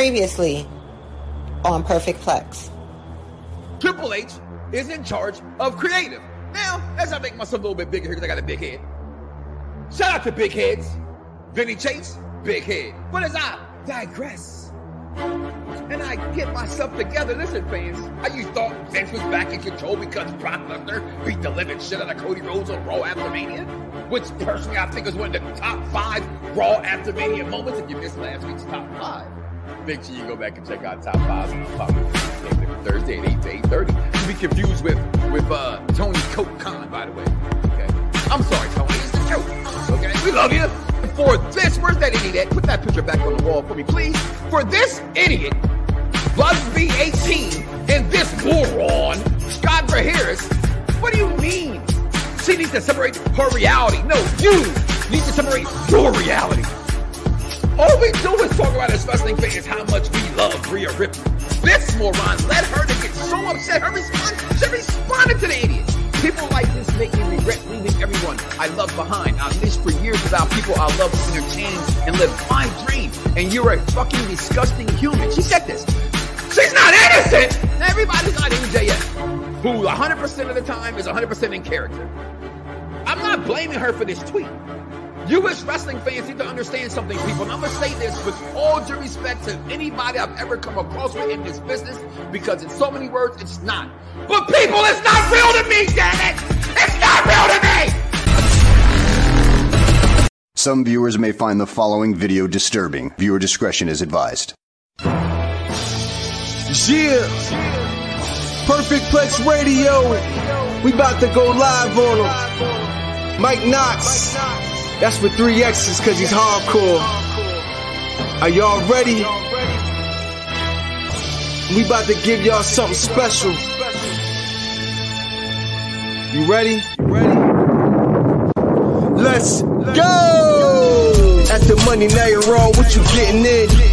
Previously on Perfect Plex. Triple H is in charge of creative. Now, as I make myself a little bit bigger here because I got a big head. Shout out to big heads. Vinny Chase, big head. But as I digress and I get myself together, listen, fans, I used thought Vince was back in control because Brock Lesnar beat the living shit out of Cody Rhodes on Raw after Mania, which personally I think is one of the top five Raw after Mania moments. If you missed last week's top five, make sure you go back and check out top five Thursday at 8 to 8.30. To be confused with, with uh, Tony Coke by the way. Okay. I'm sorry, Tony. It's the truth. Okay. We love you. For this, where's that idiot at? Put that picture back on the wall for me, please. For this idiot, Busby 18, and this moron, Scott Harris, what do you mean? She needs to separate her reality. No, you need to separate your reality. All we do is talk about as wrestling fans how much we love Rhea Ripley. This moron led her to get so upset. Her response, she responded to the idiot. People like this make me regret leaving everyone I love behind. I lived for years without people I love to entertain and live my dream. And you're a fucking disgusting human. She said this. She's not innocent. Everybody's not MJF, who 100% of the time is 100% in character. I'm not blaming her for this tweet. You as wrestling fans need to understand something, people. And I'm gonna say this with all due respect to anybody I've ever come across with in this business, because in so many words, it's not. But people, it's not real to me, damn it! It's not real to me! Some viewers may find the following video disturbing. Viewer discretion is advised. Yeah. Perfect Plex Radio. We about to go live on them. Mike Knoxxx. That's with three X's cause he's hardcore. Are y'all ready? We about to give y'all something special. You ready? You ready? Let's go! At the money, now you're wrong. What you getting in?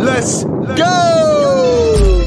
Let's go!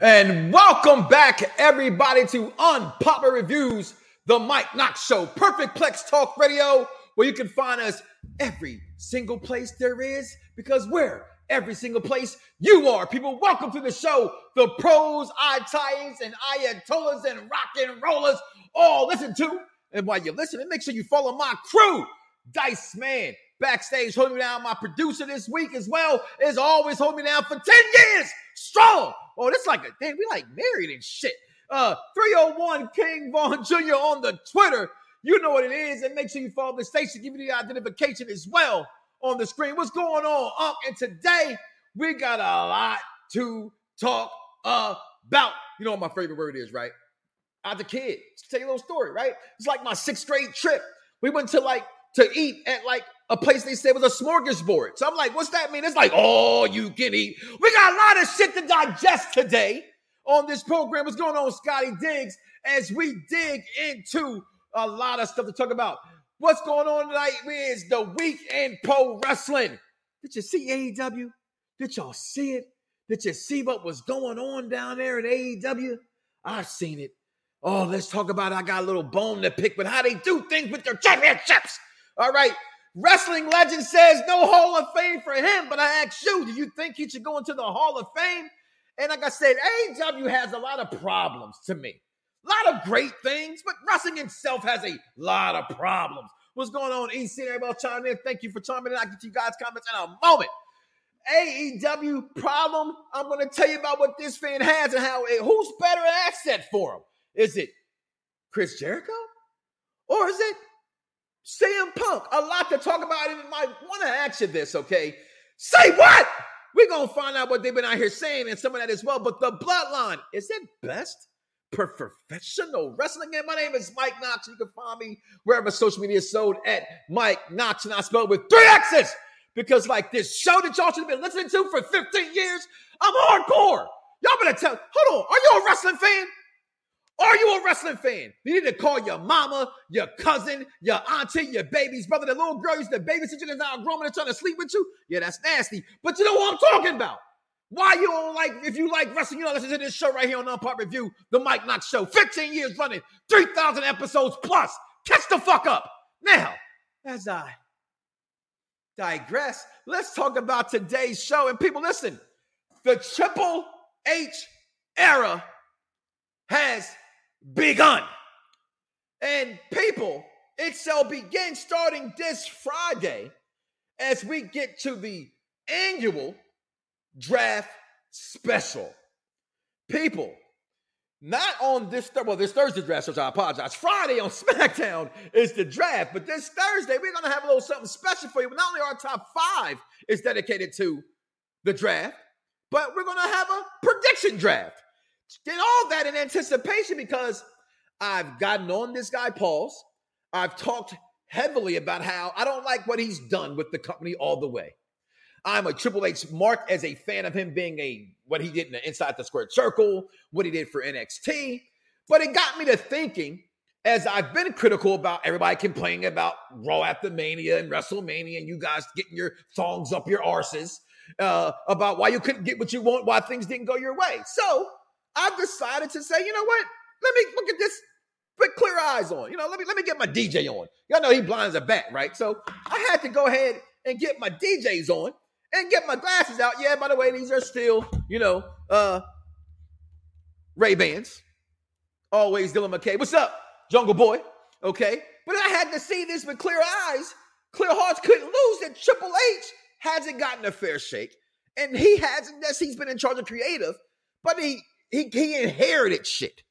And welcome back, everybody, to Unpopular Reviews, the Mike Knoxxx Show, Perfect Plex Talk Radio, where you can find us every single place there is, because we're every single place you are. People, welcome to the show. The pros, Italians, and Ayatollahs and rock and rollers all listen to. And while you're listening, make sure you follow my crew. Dice Man, backstage holding me down. My producer this week as well is always holding me down for 10 years strong. Oh, that's like a damn, we like married and shit. Uh 301 King Vaughn Jr. on the Twitter. You know what it is. And make sure you follow the station, give you the identification as well on the screen. What's going on, Unc? And today we got a lot to talk about. You know what my favorite word is, right? As a kid, tell you a little story, right? It's like my sixth grade trip. We went to like to eat at like a place they said was a smorgasbord. So I'm like, what's that mean? It's like, oh, you can eat. We got a lot of shit to digest today on this program. What's going on, Scotty Diggs? As we dig into a lot of stuff to talk about. What's going on tonight is the week in pro wrestling. Did you see AEW? Did y'all see it? Did you see what was going on down there at AEW? I've seen it. Oh, let's talk about it. I got a little bone to pick with how they do things with their championships. All right. Wrestling legend says no Hall of Fame for him, but I ask you, do you think he should go into the Hall of Fame? And like I said, AEW has a lot of problems to me. A lot of great things, but wrestling itself has a lot of problems. What's going on, EC? Everybody chiming in. Thank you for chiming in. I'll get to you guys' comments in a moment. AEW problem. I'm going to tell you about what this fan has and how it, who's better asset for him. Is it Chris Jericho or is it CM Punk? A lot to talk about. And I want to ask you this, okay? Say what? We're going to find out what they've been out here saying and some of that as well. But the bloodline, is it best? professional wrestling. And my name is Mike Knoxxx. You can find me wherever social media is sold at Mike Knoxxx. And I spell with three X's. because like this show that y'all should have been listening to for 15 years, I'm hardcore. Y'all better tell. Hold on, are you a wrestling fan? Are you a wrestling fan? You need to call your mama, your cousin, your auntie, your baby's brother, the little girl used to babysit you grown and trying to sleep with you. Yeah, that's nasty. But you know what I'm talking about. Why you don't like, if you like wrestling, you know, listen to this show right here on Unpop Review, the Mike Knoxxx Show. 15 years running, 3,000 episodes plus. Catch the fuck up. Now, as I digress, let's talk about today's show. And people, listen, the Triple H era has begun. And people, it shall begin starting this Friday as we get to the annual draft special. People, not on this well, this Thursday draft, so I apologize. Friday on SmackDown is the draft, but this Thursday we're gonna have a little something special for you. Not only our top five is dedicated to the draft, but we're gonna have a prediction draft. Did all that in anticipation because I've gotten on this guy, Pauls. I've talked heavily about how I don't like what he's done with the company all the way. I'm a Triple H mark as a fan of him being a what he did in the inside the squared circle, what he did for NXT. But it got me to thinking, as I've been critical about everybody complaining about Raw after Mania and WrestleMania, and you guys getting your thongs up your arses uh, about why you couldn't get what you want, why things didn't go your way. So I've decided to say, you know what? Let me look at this put clear eyes on. You know, let me let me get my DJ on. Y'all know he blinds a bat, right? So I had to go ahead and get my DJs on and get my glasses out. Yeah, by the way, these are still, you know, uh Ray Bans. Always Dylan McKay. What's up, Jungle Boy? Okay. But I had to see this with clear eyes. Clear hearts couldn't lose that Triple H hasn't gotten a fair shake. And he hasn't, yes, he's been in charge of creative, but he he he inherited shit.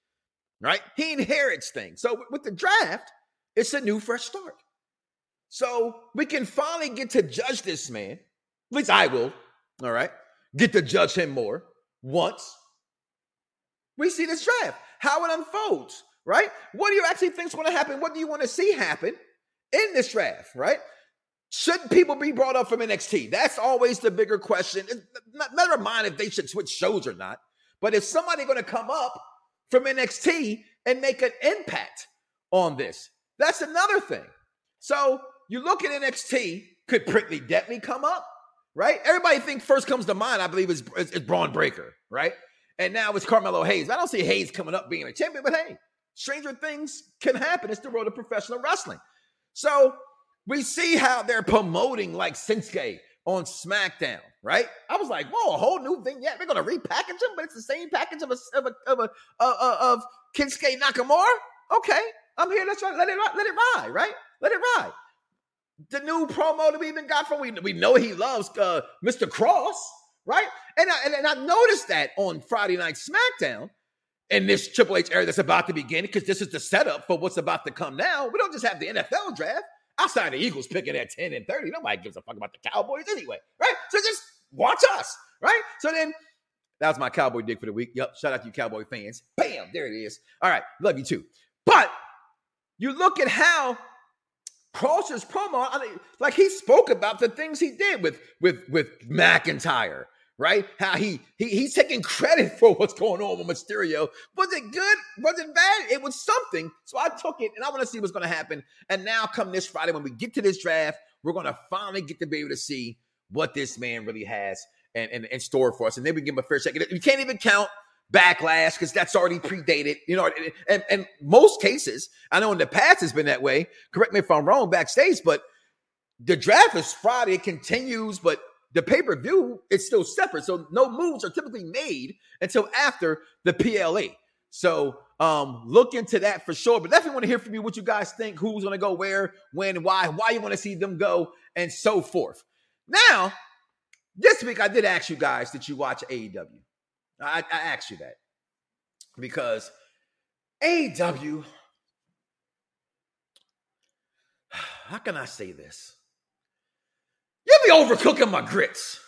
Right? He inherits things. So with the draft, it's a new fresh start. So we can finally get to judge this man at least I will. All right. Get to judge him more once we see this draft, how it unfolds, right? What do you actually think is going to happen? What do you want to see happen in this draft, right? Should people be brought up from NXT? That's always the bigger question. Never mind if they should switch shows or not. But if somebody going to come up from NXT and make an impact on this, that's another thing. So you look at NXT, could Prickly Detley come up? right? Everybody think first comes to mind, I believe, is, is, is Bron Breakker, right? And now it's Carmelo Hayes. I don't see Hayes coming up being a champion, but hey, stranger things can happen. It's the world of professional wrestling. So we see how they're promoting like Shinsuke on SmackDown, right? I was like, whoa, a whole new thing. Yeah, they're gonna repackage him, but it's the same package of a of a of a uh, uh, of Shinsuke Nakamura. Okay, I'm here. Let's try, let it let it ride, right? Let it ride the new promo that we even got from we we know he loves uh, Mr. Kross, right? And I, and, and I noticed that on Friday Night SmackDown in this Triple H era that's about to begin because this is the setup for what's about to come now. We don't just have the NFL draft outside the Eagles picking at 10 and 30. Nobody gives a fuck about the Cowboys anyway, right? So just watch us, right? So then that was my Cowboy dick for the week. Yep. Shout out to you Cowboy fans. Bam, there it is. All right, love you too. But you look at how Kross's promo, like he spoke about the things he did with with with McIntyre, right? How he, he he's taking credit for what's going on with Mysterio. Was it good? Was it bad? It was something. So I took it, and I want to see what's going to happen. And now, come this Friday, when we get to this draft, we're going to finally get to be able to see what this man really has and in store for us, and then we give him a fair shake. You can't even count backlash because that's already predated. You know, and, and most cases, I know in the past it's been that way. Correct me if I'm wrong backstage, but the draft is Friday, it continues, but the pay per view is still separate. So no moves are typically made until after the PLE. So um, look into that for sure. But definitely want to hear from you what you guys think, who's going to go where, when, why, why you want to see them go, and so forth. Now, this week I did ask you guys, did you watch AEW? I, I asked you that because AEW, how can I say this? You be overcooking my grits.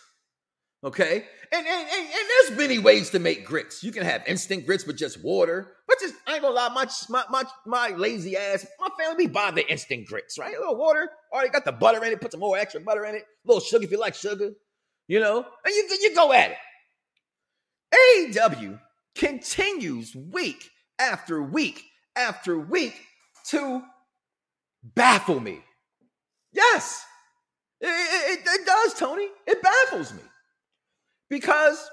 Okay? And, and, and, and, there's many ways to make grits. You can have instant grits with just water, but just, I ain't gonna lie, my my my, my lazy ass, my family be buying the instant grits, right? A little water, already got the butter in it, put some more extra butter in it, a little sugar if you like sugar, you know, and you you go at it. AEW continues week after week after week to baffle me. Yes, it, it, it does, Tony. It baffles me because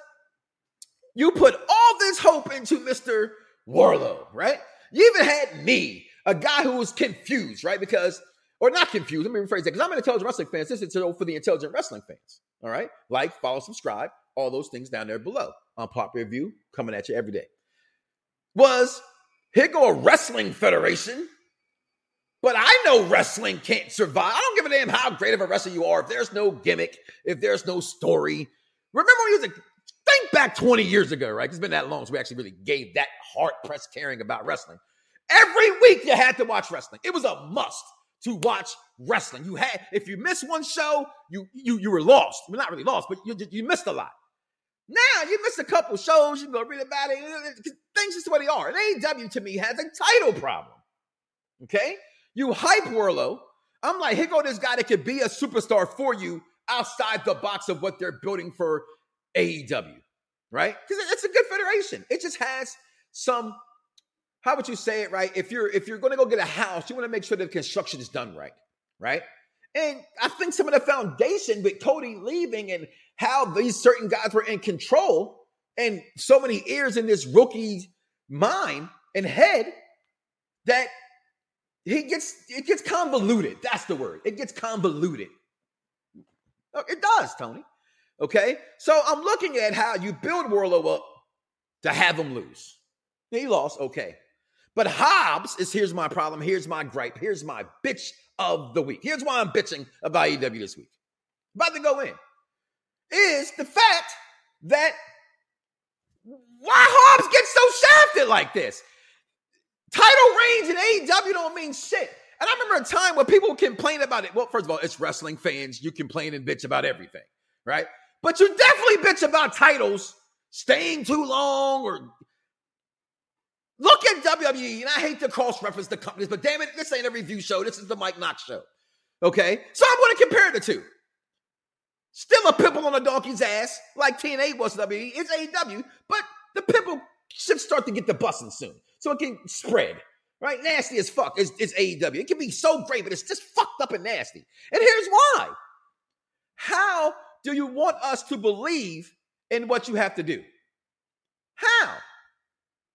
you put all this hope into Mr. Wardlow, right? You even had me, a guy who was confused, right? Because, or not confused, let me rephrase that, because I'm an intelligent wrestling fan. This is for the intelligent wrestling fans, all right? Like, follow, subscribe, all those things down there below on Pop Review, coming at you every day. Was here go a wrestling federation, but I know wrestling can't survive. I don't give a damn how great of a wrestler you are if there's no gimmick, if there's no story. Remember when he was a think back 20 years ago, right? It's been that long, so we actually really gave that heart pressed caring about wrestling. Every week you had to watch wrestling. It was a must to watch wrestling. You had, if you missed one show, you you you were lost. Well, not really lost, but you you missed a lot. Now you missed a couple shows. You go read about it. Things just the way they are. And AEW to me has a title problem. Okay, you hype Wardlow. I'm like, here go this guy that could be a superstar for you outside the box of what they're building for AEW, right? Because it's a good federation. It just has some. How would you say it, right? If you're if you're going to go get a house, you want to make sure the construction is done right, right? And I think some of the foundation with Cody leaving and how these certain guys were in control and so many ears in this rookie's mind and head that he gets it gets convoluted. That's the word. It gets convoluted. Oh, it does, Tony. Okay. So I'm looking at how you build Wardlow up to have him lose. He lost. Okay. But Hobbs is here's my problem. Here's my gripe. Here's my bitch of the week. Here's why I'm bitching about AEW this week. About to go in. Is the fact that why Hobbs gets so shafted like this? Title reigns in AEW don't mean shit. And I remember a time where people complain about it. Well, first of all, it's wrestling fans. You complain and bitch about everything, right? But you definitely bitch about titles staying too long or look at WWE. And I hate to cross reference the companies, but damn it, this ain't a review show. This is the Mike Knoxxx show. Okay. So I'm going to compare the two. Still a pimple on a donkey's ass, like TNA was WWE. It's AEW, but the pimple should start to get the busting soon. So it can spread. Right? Nasty as fuck is, is AEW. It can be so great, but it's just fucked up and nasty. And here's why. How do you want us to believe in what you have to do? How?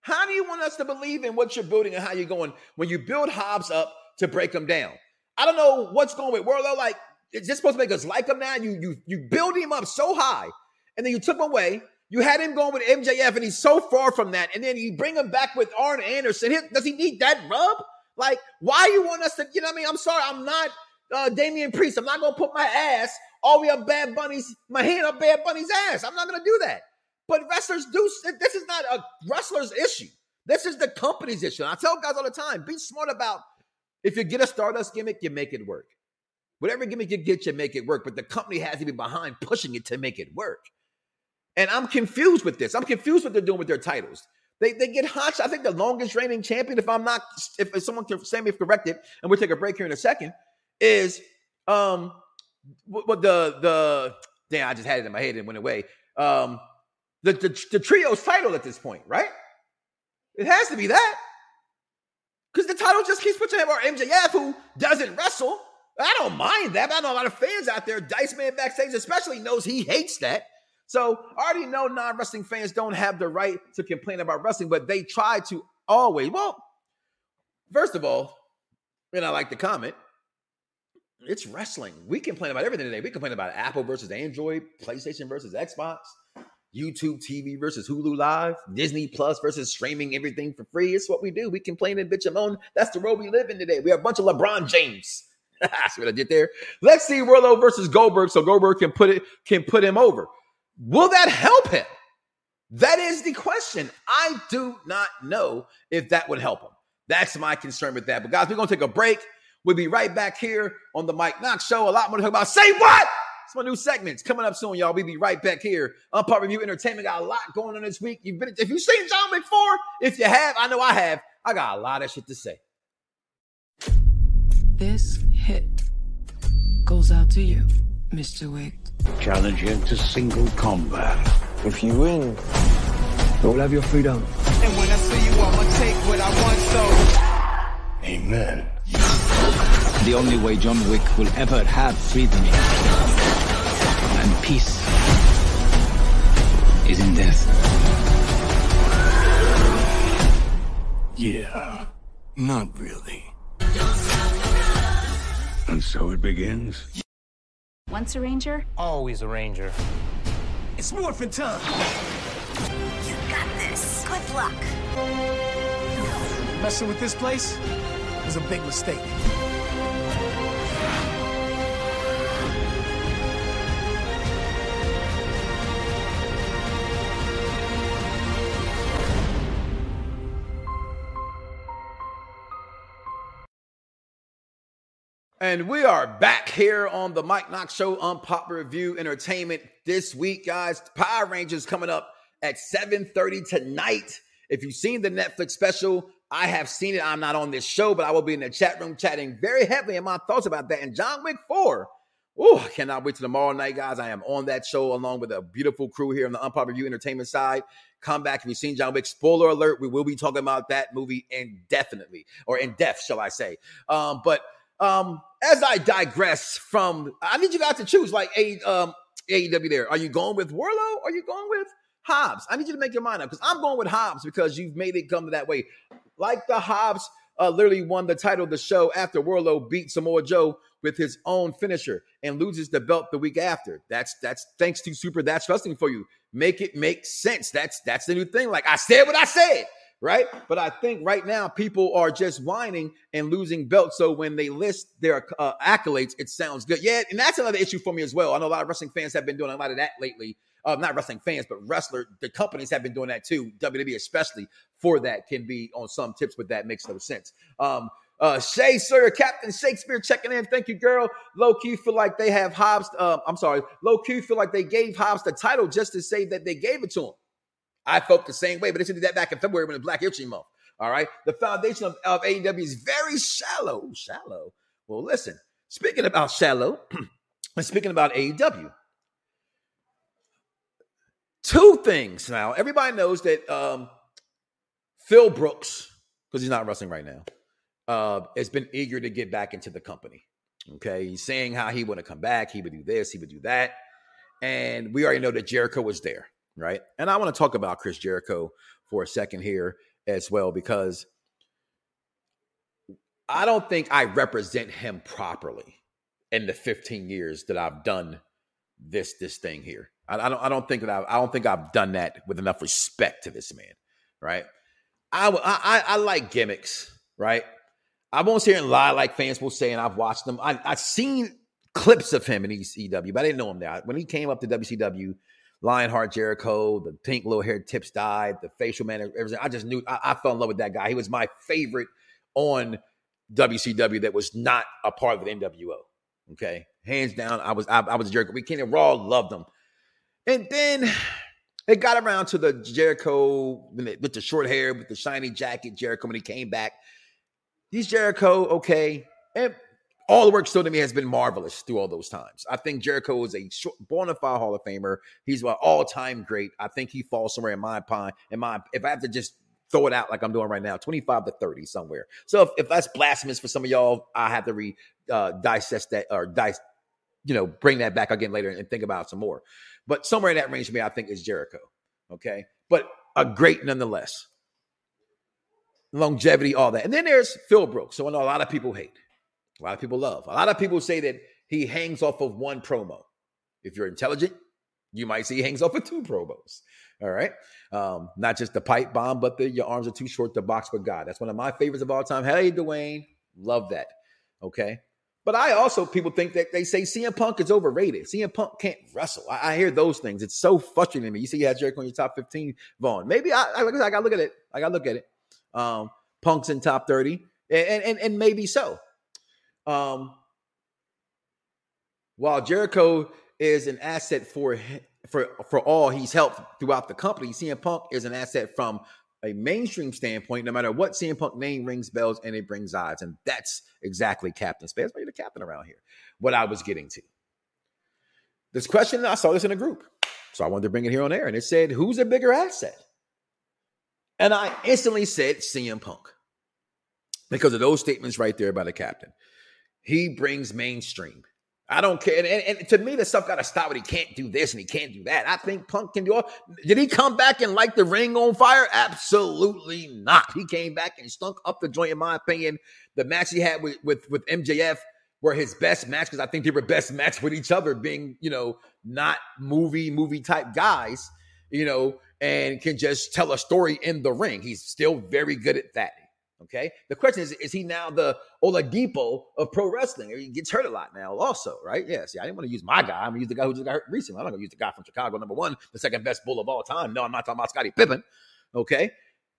How do you want us to believe in what you're building and how you're going when you build Hobbs up to break them down? I don't know what's going with Wardlow. Like, is this supposed to make us like him now? You you you build him up so high, and then you took him away. You had him going with MJF, and he's so far from that. And then you bring him back with Arn Anderson. Does he need that rub? Like, why you want us to? You know what I mean? I'm sorry, I'm not uh, Damian Priest. I'm not gonna put my ass all way up Bad Bunny's, my hand up Bad Bunny's ass. I'm not gonna do that. But wrestlers do. This is not a wrestler's issue. This is the company's issue. And I tell guys all the time: be smart about if you get a Stardust gimmick, you make it work. Whatever gimmick you get, you make it work. But the company has to be behind pushing it to make it work. And I'm confused with this. I'm confused what they're doing with their titles. They, they get hot. I think the longest reigning champion, if I'm not, if, if someone can say me if corrected, and we'll take a break here in a second, is um what the the damn I just had it in my head and went away. Um the, the the trio's title at this point, right? It has to be that. Because the title just keeps pushing him or MJF, who doesn't wrestle. I don't mind that. But I know a lot of fans out there, Dice Man backstage especially knows he hates that. So I already know non-wrestling fans don't have the right to complain about wrestling, but they try to always. Well, first of all, and I like the comment, it's wrestling. We complain about everything today. We complain about Apple versus Android, PlayStation versus Xbox, YouTube TV versus Hulu Live, Disney Plus versus streaming everything for free. It's what we do. We complain and bitch and moan. That's the world we live in today. We have a bunch of LeBron James. That's what I did there. Let's see Wardlow versus Goldberg, so Goldberg can put it can put him over. Will that help him? That is the question. I do not know if that would help him. That's my concern with that. But guys, we're gonna take a break. We'll be right back here on the Mike Knoxxx Show. A lot more to talk about. Say what? It's my new segments coming up soon, y'all. We'll be right back here. Unpop Review Entertainment got a lot going on this week. You've been if you've seen John 4, if you have, I know I have, I got a lot of shit to say. This hit goes out to you, Mr. Wick. Challenge him to single combat. If you win, you'll have your freedom. And when I see you, I'ma take what I want, so. Amen. The only way John Wick will ever have freedom and peace is in death. Yeah, not really. And so it begins. Once a ranger, always a ranger. It's morphin' time. You got this. Good luck. Messing with this place was a big mistake. And we are back here on the Mike Knoxxx Show Pop Review Entertainment this week, guys. Power Rangers coming up at 7:30 tonight. If you've seen the Netflix special, I have seen it. I'm not on this show, but I will be in the chat room chatting very heavily in my thoughts about that. And John Wick 4. Oh, I cannot wait till tomorrow night, guys. I am on that show along with a beautiful crew here on the Unpop Review Entertainment side. Come back if you've seen John Wick. Spoiler alert, we will be talking about that movie indefinitely, or in depth, shall I say. Um, but um, as I digress from, I need you guys to choose like a um, AEW there. Are you going with Wardlow or are you going with Hobbs? I need you to make your mind up because I'm going with Hobbs because you've made it come that way. Like the Hobbs uh, literally won the title of the show after Wardlow beat Samoa Joe with his own finisher and loses the belt the week after. That's that's thanks to Super That's Wrestling for you. Make it make sense. That's that's the new thing. Like I said what I said right? But I think right now people are just whining and losing belts. So when they list their uh, accolades, it sounds good. Yeah, and that's another issue for me as well. I know a lot of wrestling fans have been doing a lot of that lately. Uh, not wrestling fans, but wrestler, the companies have been doing that too. WWE especially for that can be on some tips, but that makes no sense. Um, uh, Shay, sir, Captain Shakespeare checking in. Thank you, girl. Low key feel like they have Hobbs. Uh, I'm sorry. Low key feel like they gave Hobbs the title just to say that they gave it to him. I felt the same way, but they should that back in February when it's Black History Month. All right. The foundation of, of AEW is very shallow. Shallow. Well, listen, speaking about shallow, and speaking about AEW, two things now. Everybody knows that um, Phil Brooks, because he's not wrestling right now, uh, has been eager to get back into the company. Okay. He's saying how he want to come back. He would do this, he would do that. And we already know that Jericho was there right? And I want to talk about Chris Jericho for a second here as well, because I don't think I represent him properly in the 15 years that I've done this this thing here. I, I don't I don't think that I've, I don't think I've done that with enough respect to this man, right? I I, I like gimmicks, right? I won't sit here and lie like fans will say, and I've watched them. I, I've seen clips of him in ECW, but I didn't know him there. When he came up to WCW, Lionheart Jericho, the pink little hair tips dyed, the facial man, everything. I just knew I, I, fell in love with that guy. He was my favorite on WCW that was not a part of the NWO. Okay, hands down, I was I, I was Jericho. We King Raw loved him, and then it got around to the Jericho with the short hair, with the shiny jacket. Jericho when he came back, he's Jericho. Okay, and all the work still to me has been marvelous through all those times. I think Jericho is a bona fide Hall of Famer. He's an all time great. I think he falls somewhere in my pine. In my, if I have to just throw it out like I'm doing right now, 25 to 30 somewhere. So if, if that's blasphemous for some of y'all, I have to re uh, dissect that or dice, you know, bring that back again later and think about some more. But somewhere in that range for me, I think is Jericho. Okay, but a great nonetheless. Longevity, all that, and then there's Phil Brooks. So I know a lot of people hate. A lot of people love. A lot of people say that he hangs off of one promo. If you're intelligent, you might see he hangs off of two promos. All right. Um, not just the pipe bomb, but the your arms are too short to box with God. That's one of my favorites of all time. Hey, Dwayne. Love that. Okay. But I also, people think that they say CM Punk is overrated. CM Punk can't wrestle. I, I hear those things. It's so frustrating to me. You see, you have Jericho in your top 15, Vaughn. Maybe I, I, I got to look at it. I got to look at it. Um, Punk's in top 30, and, and, and maybe so. Um, while Jericho is an asset for for for all he's helped throughout the company. CM Punk is an asset from a mainstream standpoint. No matter what CM Punk name rings bells and it brings eyes, and that's exactly Captain Space. Why you're the captain around here? What I was getting to. This question, I saw this in a group, so I wanted to bring it here on air, and it said, "Who's a bigger asset?" And I instantly said CM Punk because of those statements right there by the captain. He brings mainstream. I don't care. And, and- to me, the stuff got to stop when he can't do this and he can't do that. I think Punk can do all. Did he come back and light the ring on fire? Absolutely not. He came back and stunk up the joint, in my opinion. The match he had with, with, with MJF were his best match because I think they were best match with each other, being, you know, not movie, movie type guys, you know, and can just tell a story in the ring. He's still very good at that. Okay. The question is, is he now the Oladipo of pro wrestling? He gets hurt a lot now, also, right? Yeah. See, I didn't want to use my guy. I'm gonna use the guy who just got hurt recently. I'm not gonna use the guy from Chicago, number one, the second best bull of all time. No, I'm not talking about Scottie Pippen. Okay.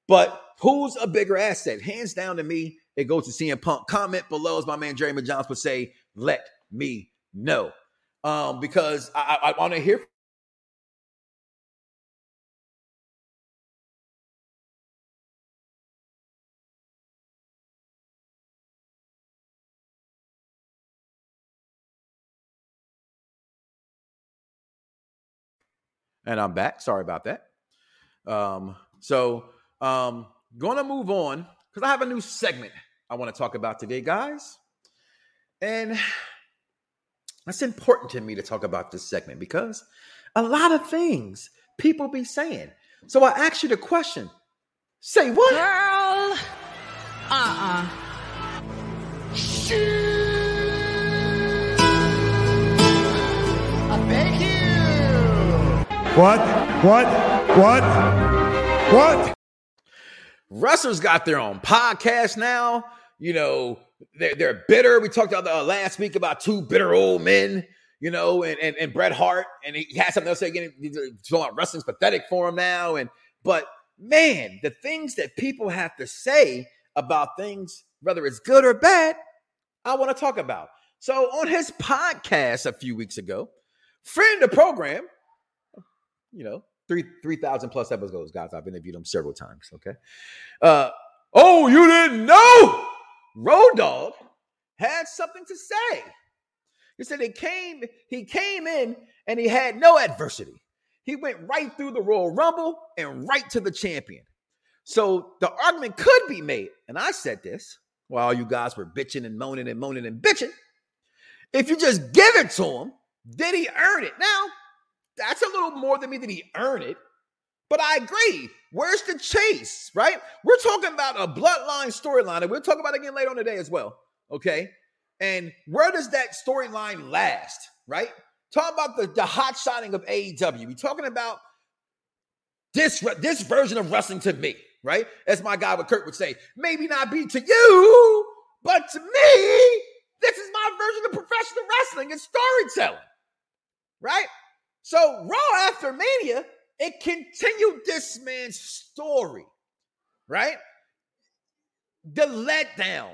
But who's a bigger asset? Hands down to me, it goes to CM Punk. Comment below, as my man Jeremy Johns would say, let me know. Um, because I, I, I want to hear and I'm back. Sorry about that. Um, so um, gonna move on because I have a new segment I want to talk about today, guys. And it's important to me to talk about this segment because a lot of things people be saying. So I ask you the question: Say what? Girl. Uh-uh. I What? What? What? What? Wrestlers got their own podcast now. You know, they're, they're bitter. We talked about the, uh, last week about two bitter old men, you know, and, and, and Bret Hart, and he had something else to say again. He's talking about wrestling's pathetic for him now. And but man, the things that people have to say about things, whether it's good or bad, I want to talk about. So on his podcast a few weeks ago, friend of the program, you know, three three thousand plus episodes, guys. I've interviewed him several times. Okay. Uh, oh, you didn't know? Road Dogg had something to say. He said he came, he came in and he had no adversity. He went right through the Royal Rumble and right to the champion. So the argument could be made, and I said this while you guys were bitching and moaning and moaning and bitching. If you just give it to him, did he earn it? Now, that's a little more than me that he earned it. But I agree. Where's the chase, right? We're talking about a bloodline storyline, and we'll talk about it again later on today as well. Okay. And where does that storyline last, right? Talking about the, the hot shotting of AEW. We're talking about this, this version of wrestling to me, right? As my guy with Kurt would say, maybe not be to you, but to me, this is my version of professional wrestling and storytelling, right? So Raw after Mania, it continued this man's story, right? The letdown,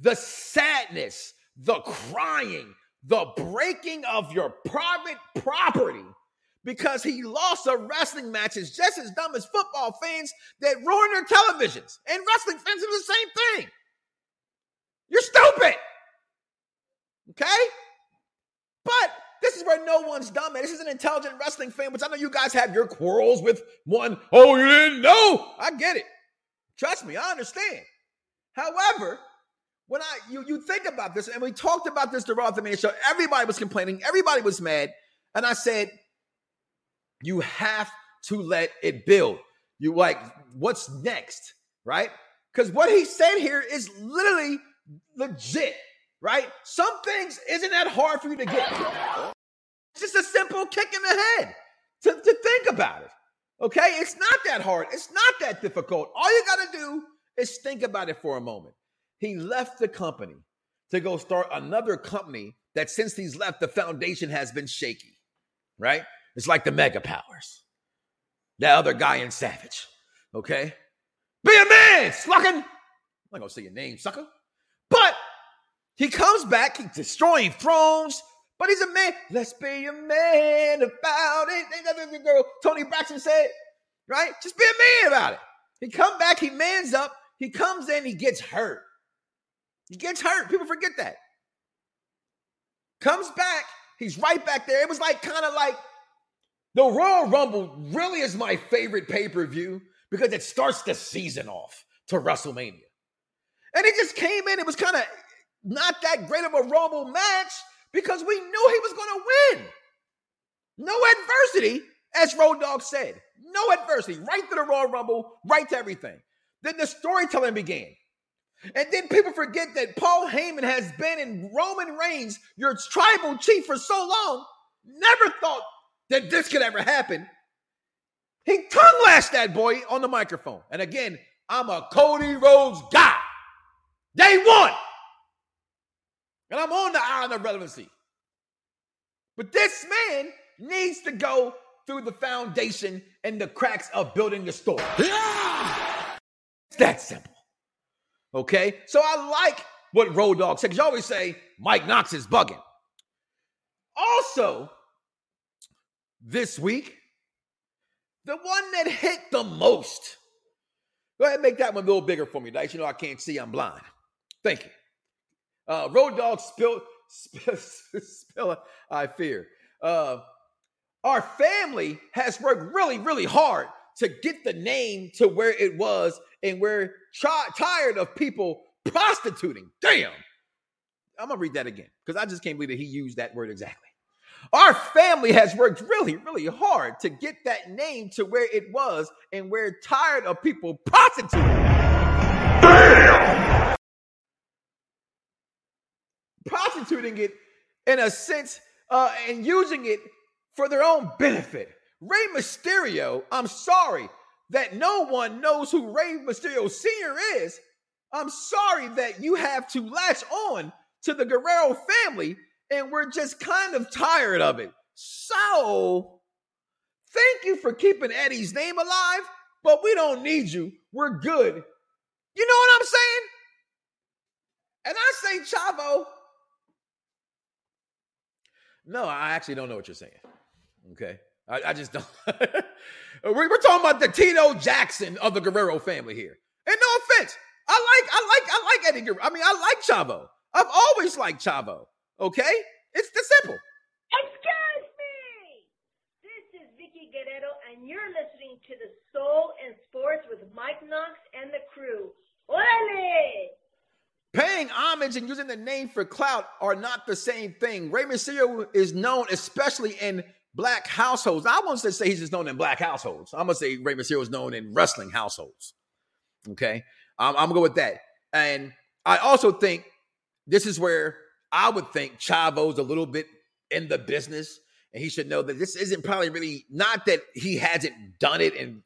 the sadness, the crying, the breaking of your private property because he lost a wrestling match is just as dumb as football fans that ruin their televisions. And wrestling fans do the same thing. You're stupid. Okay? But this is where no one's dumb. And this is an intelligent wrestling fan, which I know you guys have your quarrels with one. Oh, you didn't know? I get it. Trust me, I understand. However, when I you you think about this, and we talked about this throughout the main show, everybody was complaining, everybody was mad, and I said, you have to let it build. You like, what's next, right? Because what he said here is literally legit, right? Some things isn't that hard for you to get. It's just a simple kick in the head to, to think about it. Okay, it's not that hard. It's not that difficult. All you got to do is think about it for a moment. He left the company to go start another company that since he's left, the foundation has been shaky, right? It's like the mega powers. That other guy in Savage, okay? Be a man, sluckin'. I'm not gonna say your name, sucker. But he comes back, he's destroying thrones, But he's a man. Let's be a man about it. Ain't girl Toni Braxton said? Right? Just be a man about it. He come back, he mans up, he comes in, he gets hurt. He gets hurt. People forget that. Comes back, he's right back there. It was like kind of like the Royal Rumble really is my favorite pay-per-view because it starts the season off to WrestleMania. And it just came in, it was kind of not that great of a Rumble match because we knew he was going to win. No adversity, as Road Dogg said. No adversity. Right to the Royal Rumble, right to everything. Then the storytelling began. And then people forget that Paul Heyman has been in Roman Reigns, your tribal chief, for so long. Never thought that this could ever happen. He tongue lashed that boy on the microphone. And again, I'm a Cody Rhodes guy. Day one. And I'm on the island of relevancy. But this man needs to go through the foundation and the cracks of building the story. It's that simple. Okay? So I like what Road Dogg said. You always say Mike Knoxxx is bugging. Also, this week, the one that hit the most. Go ahead and make that one a little bigger for me, Dice. You know I can't see, I'm blind. Thank you. Uh, Road Dogg spill, spill, I fear. Uh, our family has worked really, really hard to get the name to where it was, and we're tired of people prostituting. Damn. I'm gonna read that again because I just can't believe that he used that word exactly. Our family has worked really, really hard to get that name to where it was, and we're tired of people prostituting. Damn! Prostituting it in a sense uh, and using it for their own benefit. Rey Mysterio, I'm sorry that no one knows who Rey Mysterio Sr. is. I'm sorry that you have to latch on to the Guerrero family and we're just kind of tired of it. So, thank you for keeping Eddie's name alive, but we don't need you. We're good. You know what I'm saying? And I say, Chavo. No, I actually don't know what you're saying. Okay. I, I just don't. we're, we're talking about the Tito Jackson of the Guerrero family here. And no offense. I like, I like, I like Eddie Guerrero. I mean, I like Chavo. I've always liked Chavo. Okay? It's the simple. Excuse me! This is Vickie Guerrero, and you're listening to the Soul and Sports with Mike Knoxxx and the crew. Orale! Paying homage and using the name for clout are not the same thing. Rey Mysterio is known, especially in black households. I won't say he's just known in black households. I'm gonna say Rey Mysterio is known in wrestling households. Okay, I'm, I'm gonna go with that. And I also think this is where I would think Chavo's a little bit in the business, and he should know that this isn't probably really not that he hasn't done it and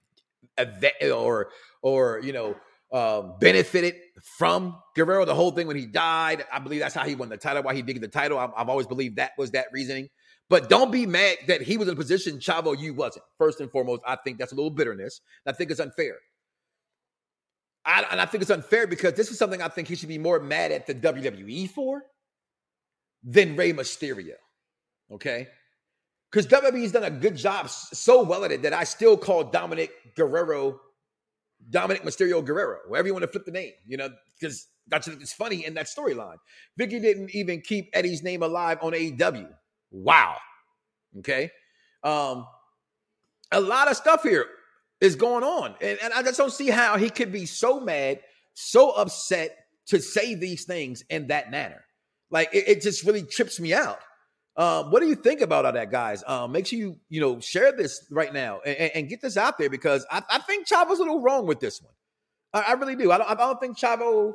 or or you know um, benefited from Guerrero. The whole thing when he died, I believe that's how he won the title. Why he did get the title, I've, I've always believed that was that reasoning. But don't be mad that he was in a position Chavo you wasn't. First and foremost, I think that's a little bitterness. I think it's unfair. I, and I think it's unfair because this is something I think he should be more mad at the WWE for than Rey Mysterio. Okay? Because WWE's done a good job so well at it that I still call Dominik Guerrero Dominik Mysterio Guerrero, wherever you want to flip the name, you know, because that's it's funny in that storyline. Vickie didn't even keep Eddie's name alive on AEW. Wow. Okay. Um, a lot of stuff here is going on. And, and I just don't see how he could be so mad, so upset to say these things in that manner. Like it, it just really trips me out. Um, what do you think about all that, guys? Um, make sure you you know share this right now and, and get this out there because I, I, think Chavo's a little wrong with this one. I, I really do. I don't, I don't think Chavo.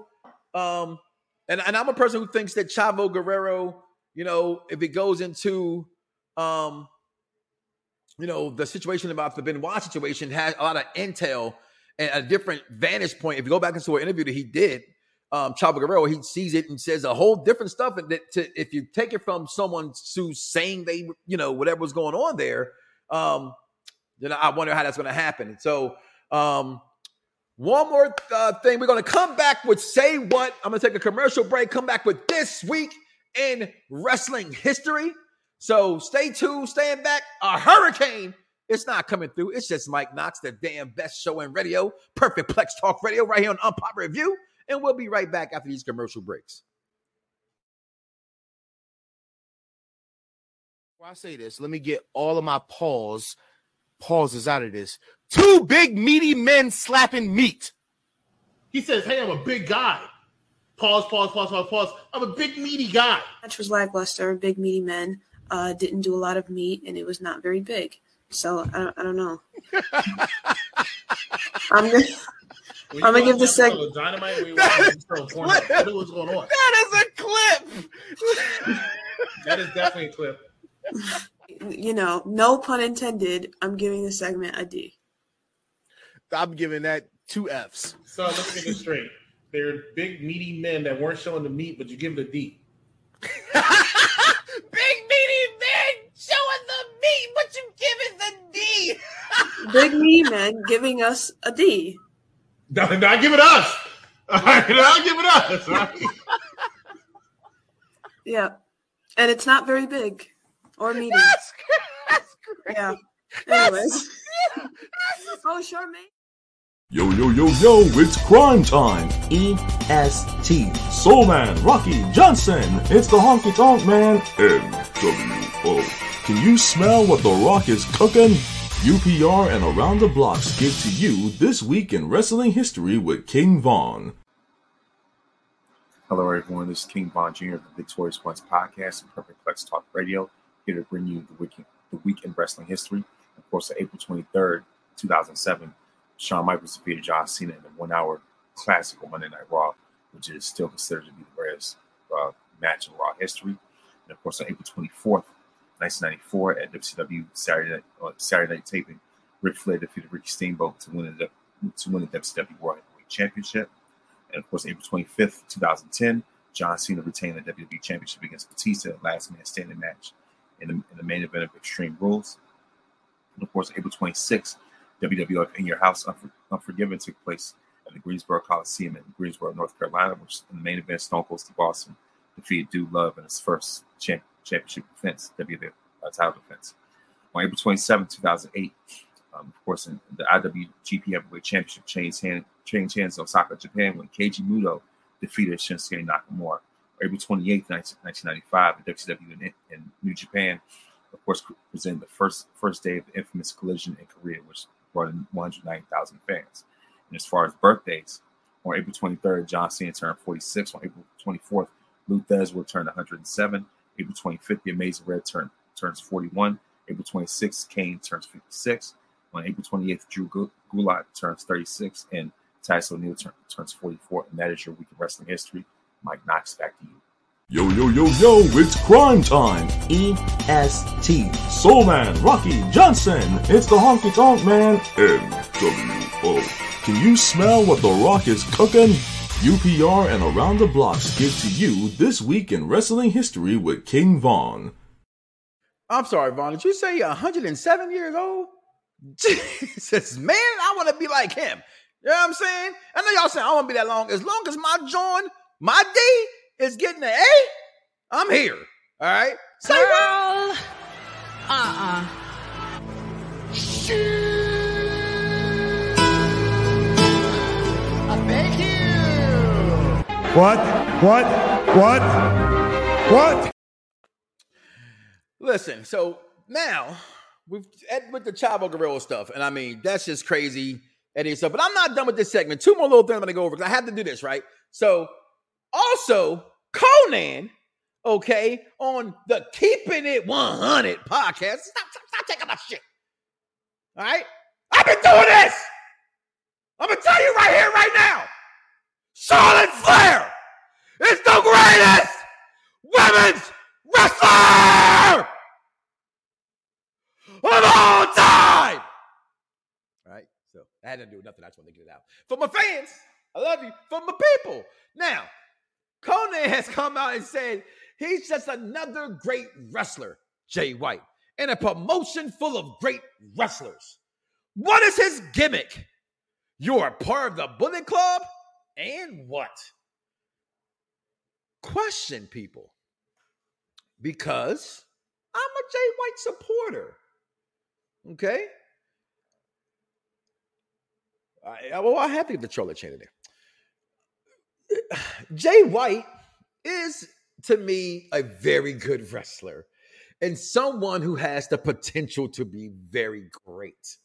Um, and, and I'm a person who thinks that Chavo Guerrero, you know, if it goes into, um, you know, the situation about the Benoit situation has a lot of intel and a different vantage point. If you go back into an interview that he did um, Chavo Guerrero, he sees it and says a whole different stuff. And that to, if you take it from someone who's saying they, you know, whatever was going on there, um, then I wonder how that's going to happen. So, um, one more uh, thing, we're going to come back with say what. I'm going to take a commercial break. Come back with this week in wrestling history. So stay tuned, stand back. A hurricane. It's not coming through. It's just Mike Knoxxx, the damn best show in radio, Perfect Plex Talk Radio, right here on Unpopular Review. And we'll be right back after these commercial breaks. Before I say this, let me get all of my pause pauses out of this. Two big meaty men slapping meat. He says, "Hey, I'm a big guy." Pause, pause, pause, pause, pause. I'm a big meaty guy. Match was lackluster. Big meaty men uh, didn't do a lot of meat, and it was not very big. So I don't, I don't know. I'm gonna, I'm gonna give the segment. Dynamite. We what's going on? That is a clip. that is definitely a clip. You know, no pun intended. I'm giving the segment a D. I'm giving that two Fs. So let me get this straight. They're big meaty men that weren't showing the meat, but you give it a D. big meaty men showing the meat, but you give it the D. Big meaty men giving us a D. No, not give it us. All right, not give it us. All right? Yeah, and it's not very big or medium. That's, that's great. Yeah. Anyways. oh, sure, mate. Yo, yo, yo, yo, it's crime time. EST. Soul Man, Rocky Johnson. It's the Honky Tonk Man. NWO. Can you smell what The Rock is cooking? UPR and Around the Blocks give to you This Week in Wrestling History with King Vaughn. Hello, everyone. This is King Vaughn Jr. of the Victorious Ones podcast and Perfect Plex Talk Radio, here to bring you the week, the week in wrestling history. Of course, on April 23rd, 2007, Shawn Michaels defeated John Cena in a one hour classical Monday Night Raw, which is still considered to be the greatest uh, match in Raw history. And of course, on April 24th, 1994, at WCW Saturday Night, uh, Saturday Night Taping, Ric Flair defeated Ricky Steamboat to win the to win the WCW World Heavyweight Championship. And of course, April 25th, 2010, John Cena retained the WWE Championship against Batista, in last man standing match in the, in the main event of Extreme Rules. And of course, April 26th, WWF In Your House Unfor- Unforgiven took place at the Greensboro Coliseum in Greensboro, North Carolina, which in the main event, Stone Cold Steve Austin defeated Dude Love in his first champ- championship defense, uh, title defense. On April 27, 2008, um, of course, the IWGP Heavyweight Championship changed, hand, changed hands in Osaka, Japan, when Keiji Muto defeated Shinsuke Nakamura. April 28, 1995, the WCW in, in New Japan, of course, presented the first first day of the infamous collision in Korea, which brought in 190,000 fans. And as far as birthdays, on April 23rd, John Cena turned 46. On April 24th, Lou Thesz turned 107. April 25th, The Amazing Red turn, turns 41. April 26th, Kane turns 56. On April 28th, Drew Gulak turns 36. And Titus O'Neil turn, turns 44. And that is your week in wrestling history. Mike Knoxxx, back to you. Yo, yo, yo, yo, it's crime time. EST. Soul Man, Rocky Johnson. It's the Honky Tonk Man. NWO. Can you smell what The Rock is cooking? UPR and Around the Blocks give to you This Week in Wrestling History with King Vaughn. I'm sorry, Vaughn. Did you say 107 years old? Jesus, man, I want to be like him. You know what I'm saying? I know y'all saying I want to be that long. As long as my joint, my D is getting an A, I'm here. All right? Say Girl. Uh-uh. I What? What? What? What? Listen, so now we've with the Chavo Guerrero stuff, and I mean that's just crazy Eddie stuff. But I'm not done with this segment. Two more little things I'm gonna go over because I have to do this right. So also Konnan, okay, on the Keeping It 100 podcast. Stop, stop, stop taking my shit. All right, I've been doing this. I'm gonna tell you right here, right now. Charlotte Flair is the greatest women's wrestler of all time. All right, so I had to do nothing. I just want to get it out for my fans. I love you for my people. Now, Konnan has come out and said he's just another great wrestler, Jay White, in a promotion full of great wrestlers. What is his gimmick? You're part of the Bullet Club, and what? Question, people. because I'm a Jay White supporter. Okay. I, well, I have to get the troller chain in there. Jay White is, to me, a very good wrestler and someone who has the potential to be very great.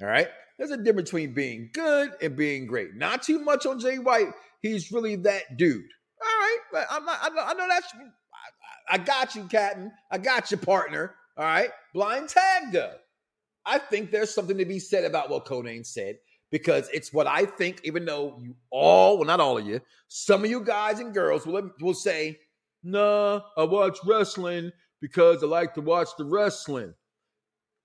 All right. There's a difference between being good and being great. Not too much on Jay White. He's really that dude. All right. I'm not, I know, I know that's, I, I got you, Captain. I got you, partner. All right. Blind tag, though. I think there's something to be said about what Konnan said because it's what I think, even though you all, well, not all of you, some of you guys and girls will, will say, nah, I watch wrestling because I like to watch the wrestling.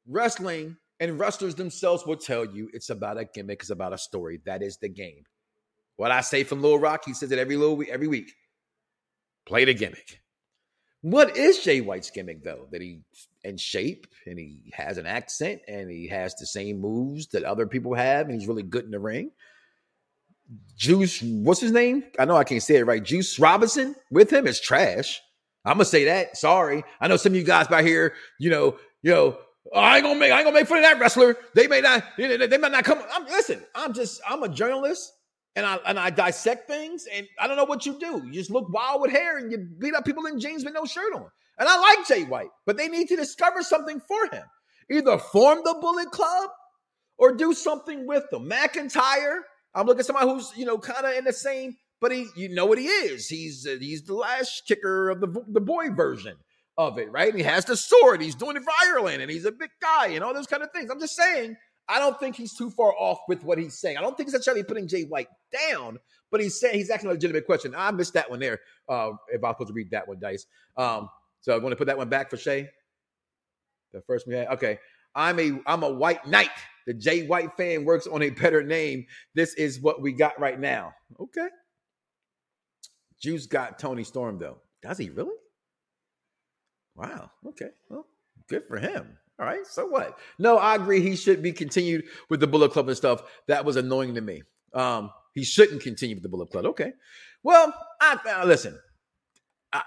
Wrestling and wrestlers themselves will tell you it's about a gimmick, it's about a story. That is the game. What I say from Lil Rock, he says it every little week, every week. Play the gimmick. What is Jay White's gimmick though? That he's in shape and he has an accent and he has the same moves that other people have and he's really good in the ring. Juice, what's his name? I know I can't say it right. Juice Robinson with him is trash. I'm gonna say that. Sorry. I know some of you guys by here, you know, you know, oh, I ain't gonna make I ain't gonna make fun of that wrestler. They may not, they, they might not come. I'm listen, I'm just I'm a journalist and I and I dissect things, and I don't know what you do. You just look wild with hair and you beat up people in jeans with no shirt on. And I like Jay White, but they need to discover something for him. Either form the Bullet Club or do something with them. McIntyre, I'm looking at somebody who's you know kind of in the same but he, you know what he is. He's uh, he's the last kicker of the the boy version of it, right? And he has the sword. He's doing it for Ireland, and he's a big guy, and all those kind of things. I'm just saying. I don't think he's too far off with what he's saying. I don't think he's necessarily putting Jay White down, but he's saying he's asking a legitimate question. I missed that one there. Uh, if I was supposed to read that one, Dice. Um, so I want to put that one back for Shay. The first had. Okay. I'm a I'm a white knight. The Jay White fan works on a better name. This is what we got right now. Okay. Juice got Toni Storm though. Does he really? Wow. Okay. Well, good for him. All right. So what? No, I agree. He should be continued with the Bullet Club and stuff. That was annoying to me. Um, he shouldn't continue with the Bullet Club. Okay. Well, I uh, listen. I,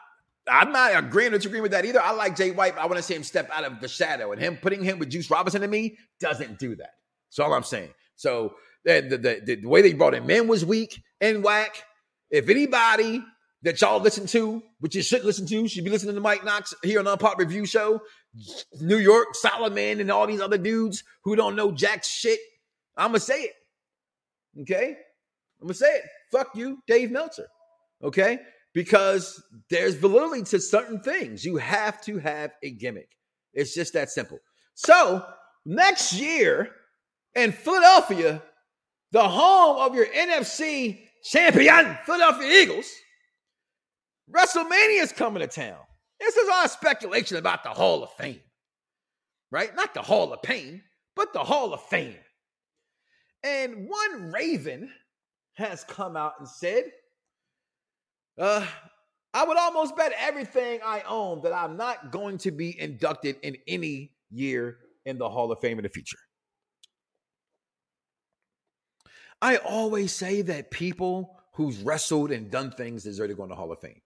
I'm not agreeing or disagreeing with that either. I like Jay White. I want to see him step out of the shadow, and him putting him with Juice Robinson to me doesn't do that. That's all I'm saying. So the the, the, the way they brought him in was weak and whack. If anybody that y'all listen to, which you should listen to, should be listening to Mike Knoxxx here on Unpop Review Show, New York, Solomon, and all these other dudes who don't know jack shit. I'm gonna say it. Okay? I'm gonna say it. Fuck you, Dave Meltzer. Okay? Because there's validity to certain things. You have to have a gimmick. It's just that simple. So next year in Philadelphia, the home of your NFC champion, Philadelphia Eagles, WrestleMania is coming to town. This is all speculation about the Hall of Fame, right? Not the Hall of Pain, but the Hall of Fame. And one Raven has come out and said, uh, I would almost bet everything I own that I'm not going to be inducted in any year in the Hall of Fame in the future. I always say that people who's wrestled and done things deserve to go in the Hall of Fame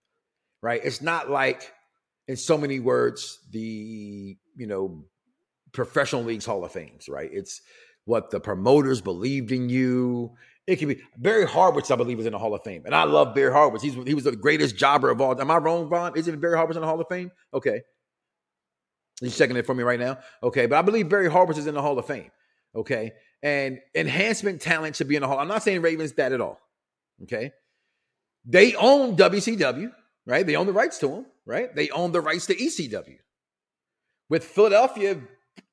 right? It's not like, in so many words, the you know professional leagues Hall of Fames, right? It's what the promoters believed in you. It could be Barry Horowitz, I believe, is in the Hall of Fame, and I love Barry Horowitz. He's he was the greatest jobber of all. Am I wrong, Vaughn? Isn't Barry Horowitz in the Hall of Fame? Okay, he's checking it for me right now. Okay, but I believe Barry Horowitz is in the Hall of Fame. Okay, and enhancement talent should be in the Hall. I'm not saying Ravens that at all. Okay, they own WCW right? They own the rights to them, right? They own the rights to ECW. With Philadelphia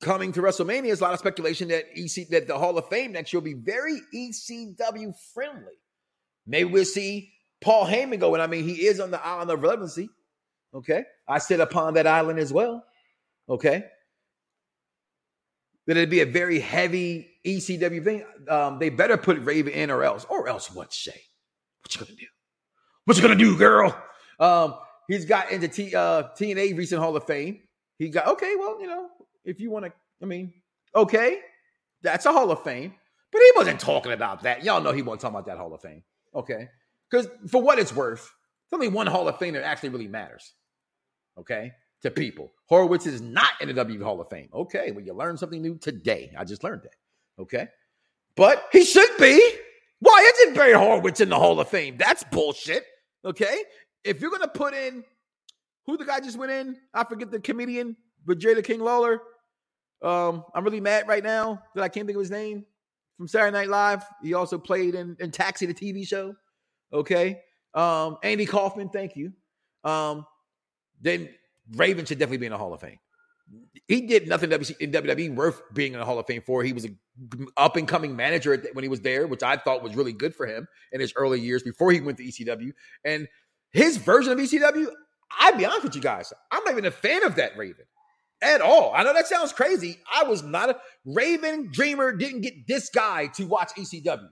coming to WrestleMania, there's a lot of speculation that EC that the Hall of Fame next year will be very ECW friendly. Maybe we'll see Paul Heyman go, and I mean he is on the island of relevancy. Okay, I sit upon that island as well. Okay, that it'd be a very heavy ECW thing. Um, they better put Raven in, or else, or else what? Shay, what you gonna do? What you gonna do, girl? Um, he's got into T, uh, TNA recent Hall of Fame. He got okay. Well, you know, if you want to, I mean, okay, that's a Hall of Fame. But he wasn't talking about that. Y'all know he wasn't talking about that Hall of Fame. Okay, because for what it's worth, it's only one Hall of Fame that actually really matters. okay, to people. Horowitz is not in the W Hall of Fame. Okay, well, you learned something new today. I just learned that. Okay. But he should be. Why isn't Barry Horowitz in the Hall of Fame? That's bullshit. Okay. If you're to put in who the guy just went in, I forget the comedian with Jada King Lawler. Um, I'm really mad right now that I can't think of his name from Saturday Night Live. He also played in, in Taxi, the TV show. Okay. Um, Andy Kaufman, thank you. Um, then Raven should definitely be in the Hall of Fame. He did nothing in WWE worth being in the Hall of Fame for. He was an up and coming manager when he was there, which I thought was really good for him in his early years before he went to ECW. And his version of ECW, I'd be honest with you guys, I'm not even a fan of that Raven at all. I know that sounds crazy. I was not a Raven Dreamer didn't get this guy to watch ECW.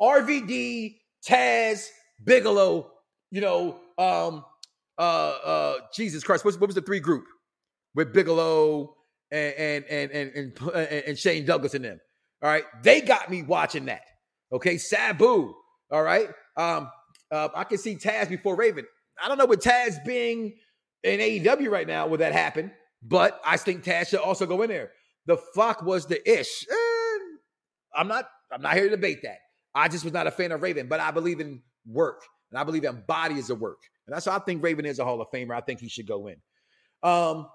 RVD, Taz, Bigelow, you know, um, uh, uh, Jesus Christ, what, what was the three group with Bigelow and and and and and, and Shane Douglas and them? All right, they got me watching that. Okay, Sabu. All right, um, uh, I can see Taz before Raven. I don't know with Taz being in AEW right now, would that happen? But I think Taz should also go in there. The fuck was the ish. Eh, I'm not. I'm not here to debate that. I just was not a fan of Raven, but I believe in work, and I believe in bodies a work, and that's why I think Raven is a Hall of Famer. I think he should go in. Um,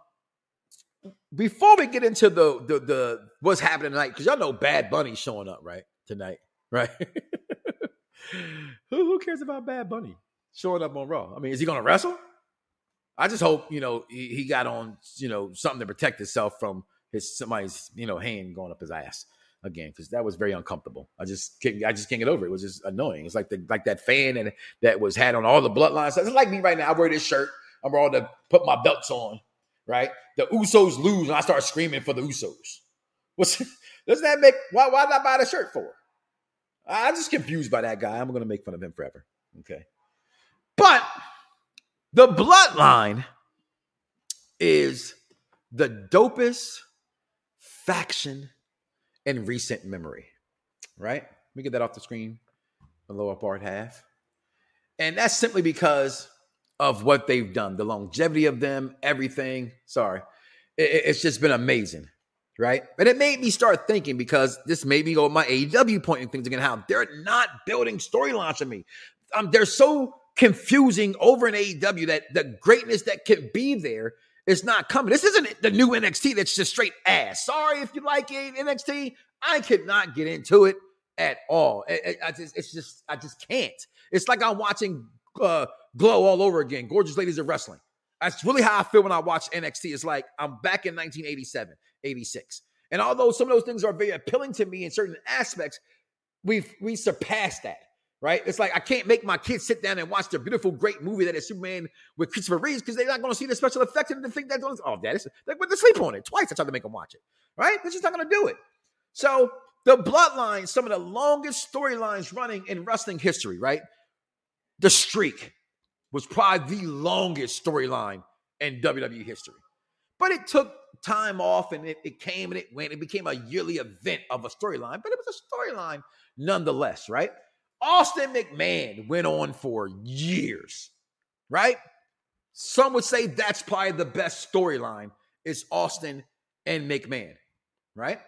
before we get into the the, the what's happening tonight, because y'all know Bad Bunny showing up right tonight, right? who, who cares about Bad Bunny showing up on Raw? I mean, is he going to wrestle? I just hope you know he, he got on you know something to protect himself from his somebody's you know hand going up his ass again because that was very uncomfortable. I just can't, I just can't get over it. It was just annoying. It's like the like that fan and that was had on all the bloodlines. It's like me right now. I wear this shirt. I'm all to put my belts on. Right, the Usos lose and I start screaming for the Usos. What's doesn't that make why why did I buy the shirt for? I'm just confused by that guy. I'm gonna make fun of him forever. Okay, but the bloodline is the dopest faction in recent memory, right? Let me get that off the screen, the lower part half. And that's simply because of what they've done, the longevity of them, everything. Sorry. it's just been amazing, right? But it made me start thinking because this made me go my AEW pointing things again, how they're not building storylines for me. Um, they're so confusing over in AEW that the greatness that can be there is not coming. This isn't the new NXT that's just straight ass. Sorry if you like NXT. I could not get into it at all. I just, it's just, I just can't. It's like I'm watching uh, Glow all over again. Gorgeous Ladies of Wrestling. That's really how I feel when I watch NXT. It's like I'm back in 1987, 86. And although some of those things are very appealing to me in certain aspects, we've we surpassed that right? It's like I can't make my kids sit down and watch the beautiful, great movie that is Superman with Christopher Reeves because they're not going to see the special effects and they think that oh, that is they went to sleep on it twice. I tried to make them watch it, right? They're just not going to do it. So the Bloodline, some of the longest storylines running in wrestling history, right? The Streak was probably the longest storyline in WWE history, but it took time off and it, it came and it went. It became a yearly event of a storyline, but it was a storyline nonetheless, right? Austin McMahon went on for years, right? Some would say that's probably the best storyline is Austin and McMahon, right?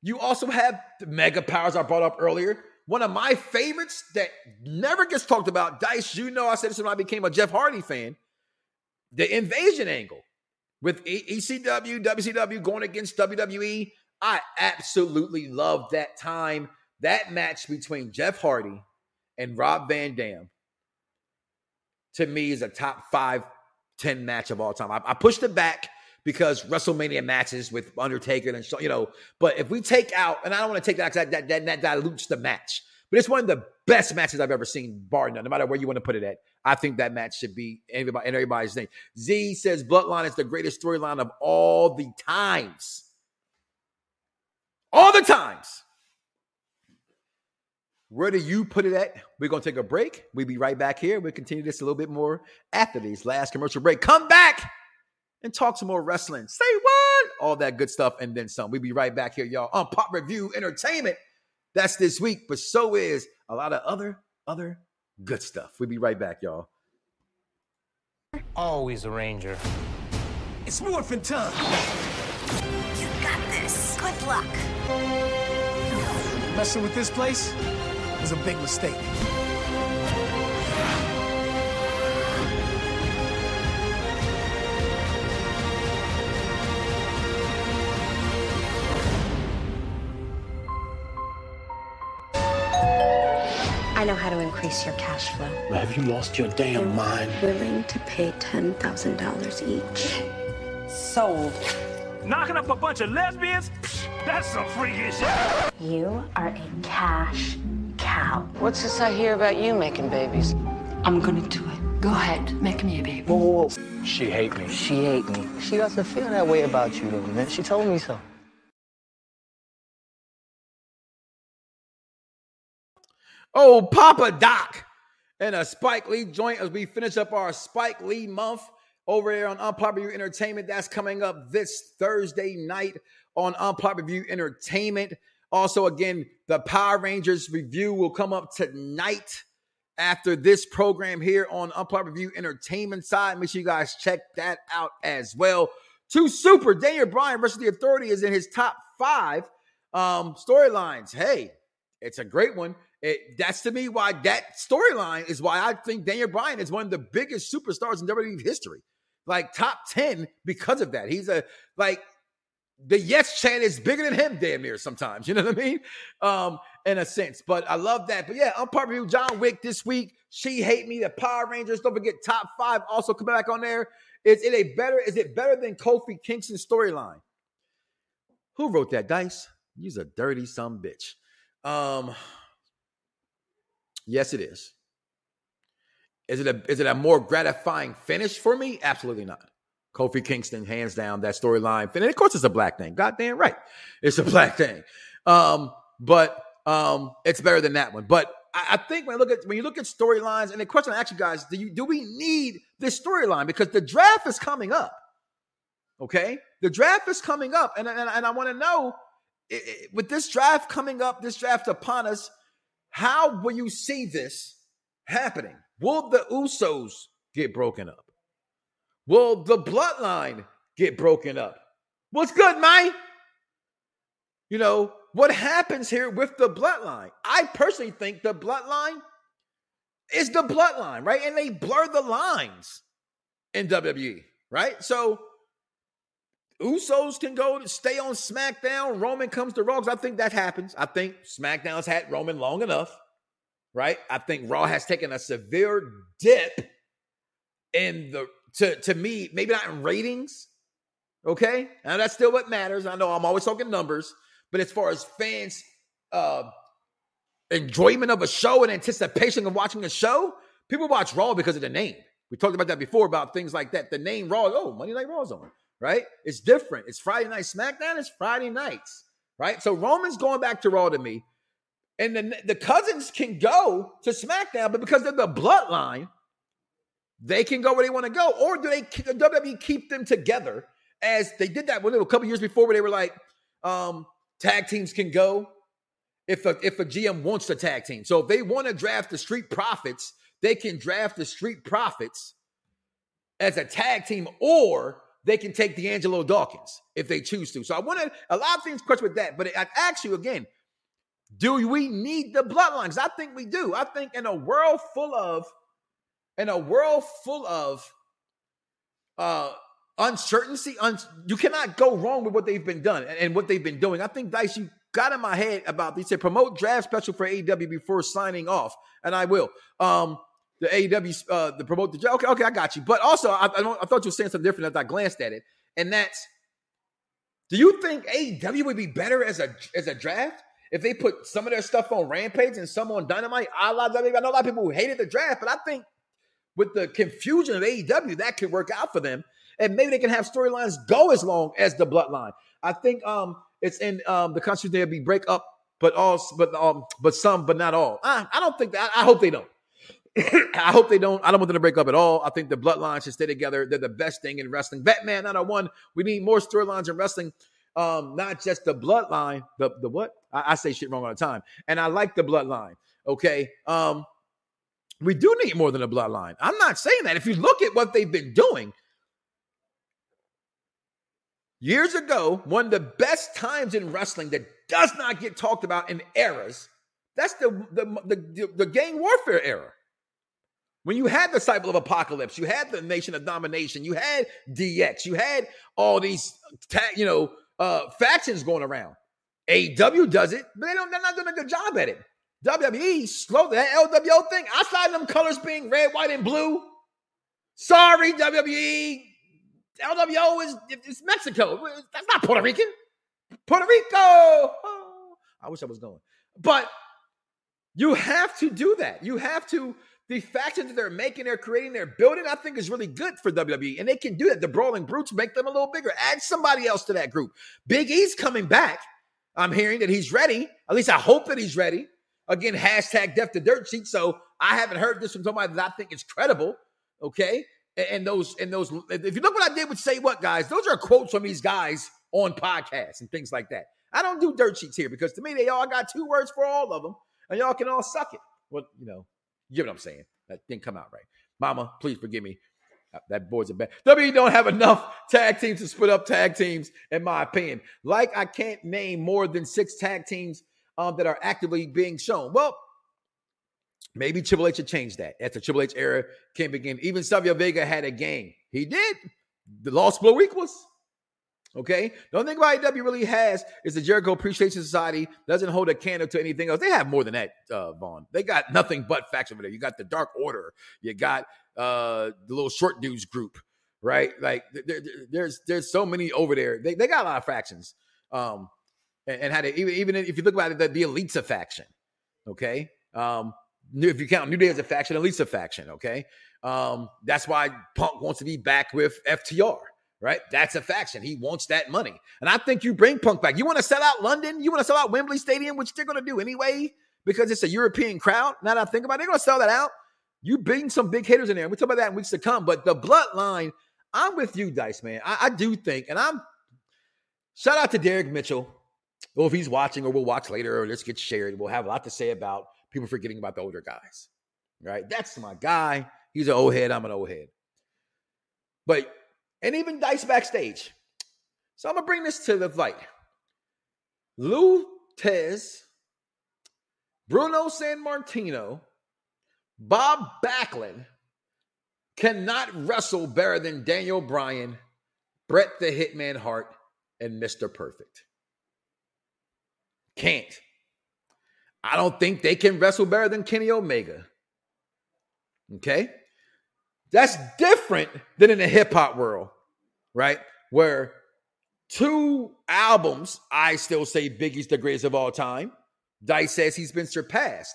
You also have the mega powers I brought up earlier. One of my favorites that never gets talked about, Dice, you know, I said this when I became a Jeff Hardy fan. The invasion angle with ECW, WCW going against WWE. I absolutely love that time that match between Jeff Hardy and Rob Van Dam to me is a top five, 10 match of all time. I, I pushed it back because WrestleMania matches with Undertaker and you know, but if we take out, and I don't want to take that because that, that, that dilutes the match, but it's one of the best matches I've ever seen, bar none, no matter where you want to put it at. I think that match should be everybody and everybody's name. Z says Bloodline is the greatest storyline of all the times. All the times. Where do you put it at? We're going to take a break. We'll be right back here. We'll continue this a little bit more after these last commercial break. Come back and talk some more wrestling. Say what? All that good stuff and then some. We'll be right back here, y'all, on Pop Review Entertainment. That's this week, but so is a lot of other, other good stuff. We'll be right back, y'all. always a ranger. It's morphin' time. You got this. Good luck. Messing with this place was a big mistake. Know how to increase your cash flow. Have you lost your damn mind? Willing to pay $10,000 each. Sold. Knocking up a bunch of lesbians? That's some freaky shit. You are a cash cow. What's this I hear about you making babies? I'm gonna do it. Go ahead, make me a baby. Whoa, whoa, whoa. She hate me. She hate me. She doesn't feel that way about you, though, man. She told me so. Oh, Papa Doc and a Spike Lee joint as we finish up our Spike Lee month over here on Unpopular Entertainment. That's coming up this Thursday night on Unpopular Review Entertainment. Also, again, the Power Rangers review will come up tonight after this program here on Unpopular Review Entertainment side. Make sure you guys check that out as well. Two super Daniel Bryan versus the Authority is in his top five um, storylines. Hey, it's a great one. It, that's to me why that storyline is why I think Daniel Bryan is one of the biggest superstars in WWE history. Like top 10 because of that. He's a like the yes chant is bigger than him damn near sometimes. You know what I mean? Um, in a sense. But I love that. But yeah, I'm part of you, John Wick this week. She hate me, the Power Rangers. Don't forget top five also come back on there. Is it a better, is it better than Kofi Kingston's storyline? Who wrote that dice? He's a dirty some bitch. Um Yes, it is. Is it a is it a more gratifying finish for me? Absolutely not. Kofi Kingston, hands down, that storyline. And of course, it's a black thing. Goddamn right, it's a black thing. Um, but um, it's better than that one. But I, I think when I look at when you look at storylines, and the question I ask you guys: Do you do we need this storyline because the draft is coming up? Okay, the draft is coming up, and and, and I want to know it, it, with this draft coming up, this draft upon us how will you see this happening? Will the Usos get broken up? Will the bloodline get broken up? What's good, man? You know, what happens here with the bloodline? I personally think the bloodline is the bloodline, right? And they blur the lines in WWE, right? So Usos can go to stay on SmackDown. Roman comes to Raw. I think that happens. I think SmackDown's had Roman long enough, right? I think Raw has taken a severe dip in the to to me, maybe not in ratings. Okay, now that's still what matters. I know I'm always talking numbers, but as far as fans' uh, enjoyment of a show and anticipation of watching a show, people watch Raw because of the name. We talked about that before about things like that. The name Raw, oh, Monday Night Raw's on right? It's different. It's Friday night SmackDown. It's Friday nights, right? So Roman's going back to Raw to me, and the the cousins can go to SmackDown, but because they're the bloodline, they can go where they want to go. Or do they WWE keep them together as they did that when a couple years before, where they were like, um, tag teams can go if a, if a GM wants to tag team. So if they want to draft the Street Profits, they can draft the Street Profits as a tag team, or they can take D'Angelo Dawkins if they choose to. So I want to a lot of things question with that, but I ask you again: Do we need the bloodlines? I think we do. I think in a world full of in a world full of uh uncertainty, un- you cannot go wrong with what they've been done and, and what they've been doing. I think Dice, you got in my head about they said promote draft special for AEW before signing off, and I will. Um, the AEW, uh, the promote the okay, okay, I got you. But also, I, I, I thought you were saying something different as I glanced at it, and that's, do you think AEW would be better as a as a draft if they put some of their stuff on Rampage and some on Dynamite? I love. I know a lot of people who hated the draft, but I think with the confusion of AEW, that could work out for them, and maybe they can have storylines go as long as the Bloodline. I think um it's in um the country there be break up, but all but um but some but not all. I, I don't think that. I hope they don't. I hope they don't. I don't want them to break up at all. I think the bloodlines should stay together. They're the best thing in wrestling. Batman 901. We need more storylines in wrestling. Um, not just the bloodline. The the what? I, I, say shit wrong all the time. And I like the bloodline. Okay. Um, We do need more than a bloodline. I'm not saying that. If you look at what they've been doing, years ago, one of the best times in wrestling that does not get talked about in eras, that's the the the, the gang warfare era. When you had the cycle of apocalypse, you had the nation of domination, you had DX, you had all these ta- you know uh factions going around. AW does it, but they don't, they're not doing a good job at it. WWE, slow that LWO thing. Outside of them colors being red, white, and blue. Sorry, WWE. LWO is it's Mexico. That's not Puerto Rican. Puerto Rico. Oh, I wish I was going. But you have to do that. You have to. The factions that they're making, they're creating, they're building, I think is really good for WWE. And they can do that. The Brawling Brutes make them a little bigger. Add somebody else to that group. Big E's coming back. I'm hearing that he's ready. At least I hope that he's ready. Again, hashtag death to dirt sheet. So I haven't heard this from somebody that I think is credible. Okay. And those, and those, if you look what I did with Say What, guys, those are quotes from these guys on podcasts and things like that. I don't do dirt sheets here because to me, they all got two words for all of them, and y'all can all suck it. Well, you know, you get what I'm saying. That didn't come out right. Mama, please forgive me. Uh, That boy's a bad. WWE don't have enough tag teams to split up tag teams, in my opinion. Like I can't name more than six tag teams um, that are actively being shown. Well, maybe Triple H should change that. As the Triple H era can begin. Even Savio Vega had a gang. He did. The Los Boricuas. Okay. The only thing AW really has is the Jericho Appreciation Society doesn't hold a candle to anything else. They have more than that, uh, Vaughn. They got nothing but facts over there. You got the Dark Order. You got uh, the little short dudes group, right? Like there, there- there's there's so many over there. They, they got a lot of factions. Um, and, and had it even even if you look about it, the, the Elite's a faction. Okay. Um, if you count New Day as a faction, Elite's a faction. Okay. Um, that's why Punk wants to be back with FTR. Right, that's a faction. He wants that money, and I think you bring Punk back. You want to sell out London, you want to sell out Wembley Stadium, which they're going to do anyway because it's a European crowd. Now that I think about it, they're going to sell that out. You bring some big hitters in there. We'll talk about that in weeks to come. But the bloodline, I'm with you, Dice, man. I, I do think, and I'm shout out to Derek Mitchell. Well, if he's watching or we'll watch later or this gets shared, we'll have a lot to say about people forgetting about the older guys. Right? That's my guy. He's an old head. I'm an old head. But and even Dice backstage. So I'm gonna bring this to the light. Lou Thesz, Bruno Sammartino, Bob Backlund cannot wrestle better than Daniel Bryan, Bret the Hitman Hart, and Mr. Perfect. Can't. I don't think they can wrestle better than Kenny Omega. Okay? That's different than in the hip hop world, right? Where two albums, I still say Biggie's the greatest of all time. Dice says he's been surpassed.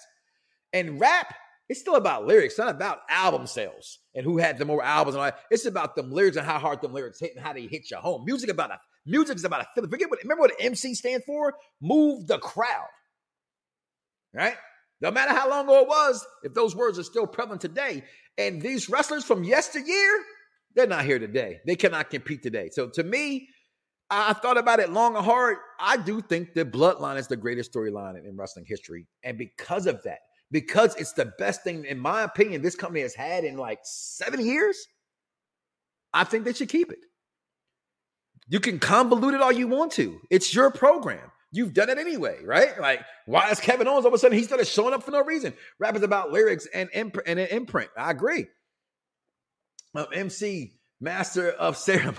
And rap, it's still about lyrics, not about album sales and who had the more albums and all that. It's about them lyrics and how hard them lyrics hit and how they hit your home. Music about a music is about a feeling. Forget what remember what MC stands for? Move the crowd. Right? No matter how long ago it was, if those words are still prevalent today, and these wrestlers from yesteryear, they're not here today. They cannot compete today. So to me, I thought about it long and hard. I do think the bloodline is the greatest storyline in wrestling history. And because of that, because it's the best thing, in my opinion, this company has had in like seven years, I think they should keep it. You can convolute it all you want to. It's your program. You've done it anyway, right? Like, why is Kevin Owens all of a sudden he started showing up for no reason? Rap is about lyrics and imp- and an imprint. I agree. Um, MC, master of ceremonies.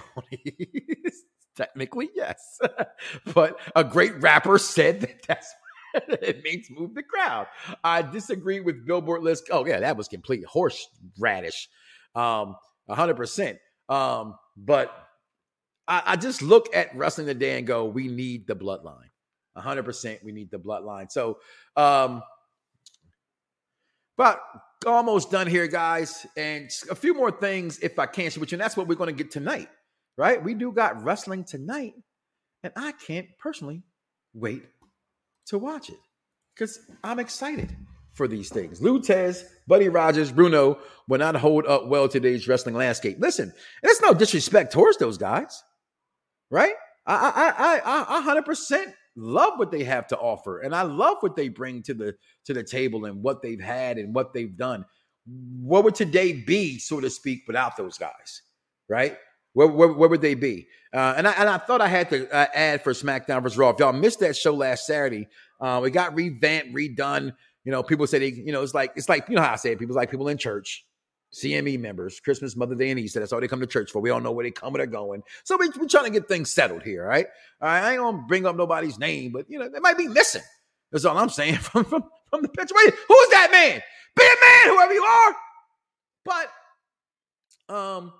Technically, yes. but a great rapper said that that's what it means move the crowd. I disagree with Billboard list. Oh, yeah, that was complete horse radish. Um, 100%. Um, but I, I just look at wrestling today and go, we need the bloodline. 100% we need the bloodline. So, um, but almost done here, guys. And a few more things if I can, which and that's what we're going to get tonight, right? We do got wrestling tonight, and I can't personally wait to watch it because I'm excited for these things. Lou Thesz, Buddy Rogers, Bruno will not hold up well today's wrestling landscape. Listen, it's no disrespect towards those guys, right? I I I I hundred percent love what they have to offer, and I love what they bring to the to the table and what they've had and what they've done. what would today be, so to speak, without those guys, right? Where, where, where would they be? Uh, and I and I thought I had to uh, add for SmackDown vs. Raw. If y'all missed that show last Saturday, uh, it got revamped, redone. You know, people say they, you know, it's like it's like you know how I say it. People like people in church, CME members, Christmas, Mother Day, and Easter. That's all they come to church for. We don't know where they come or they're going. So we, we're trying to get things settled here, right? All right, I ain't gonna bring up nobody's name, but you know, they might be missing. That's all I'm saying from from, from the picture. Wait, who's that man? Be a man, whoever you are. But um,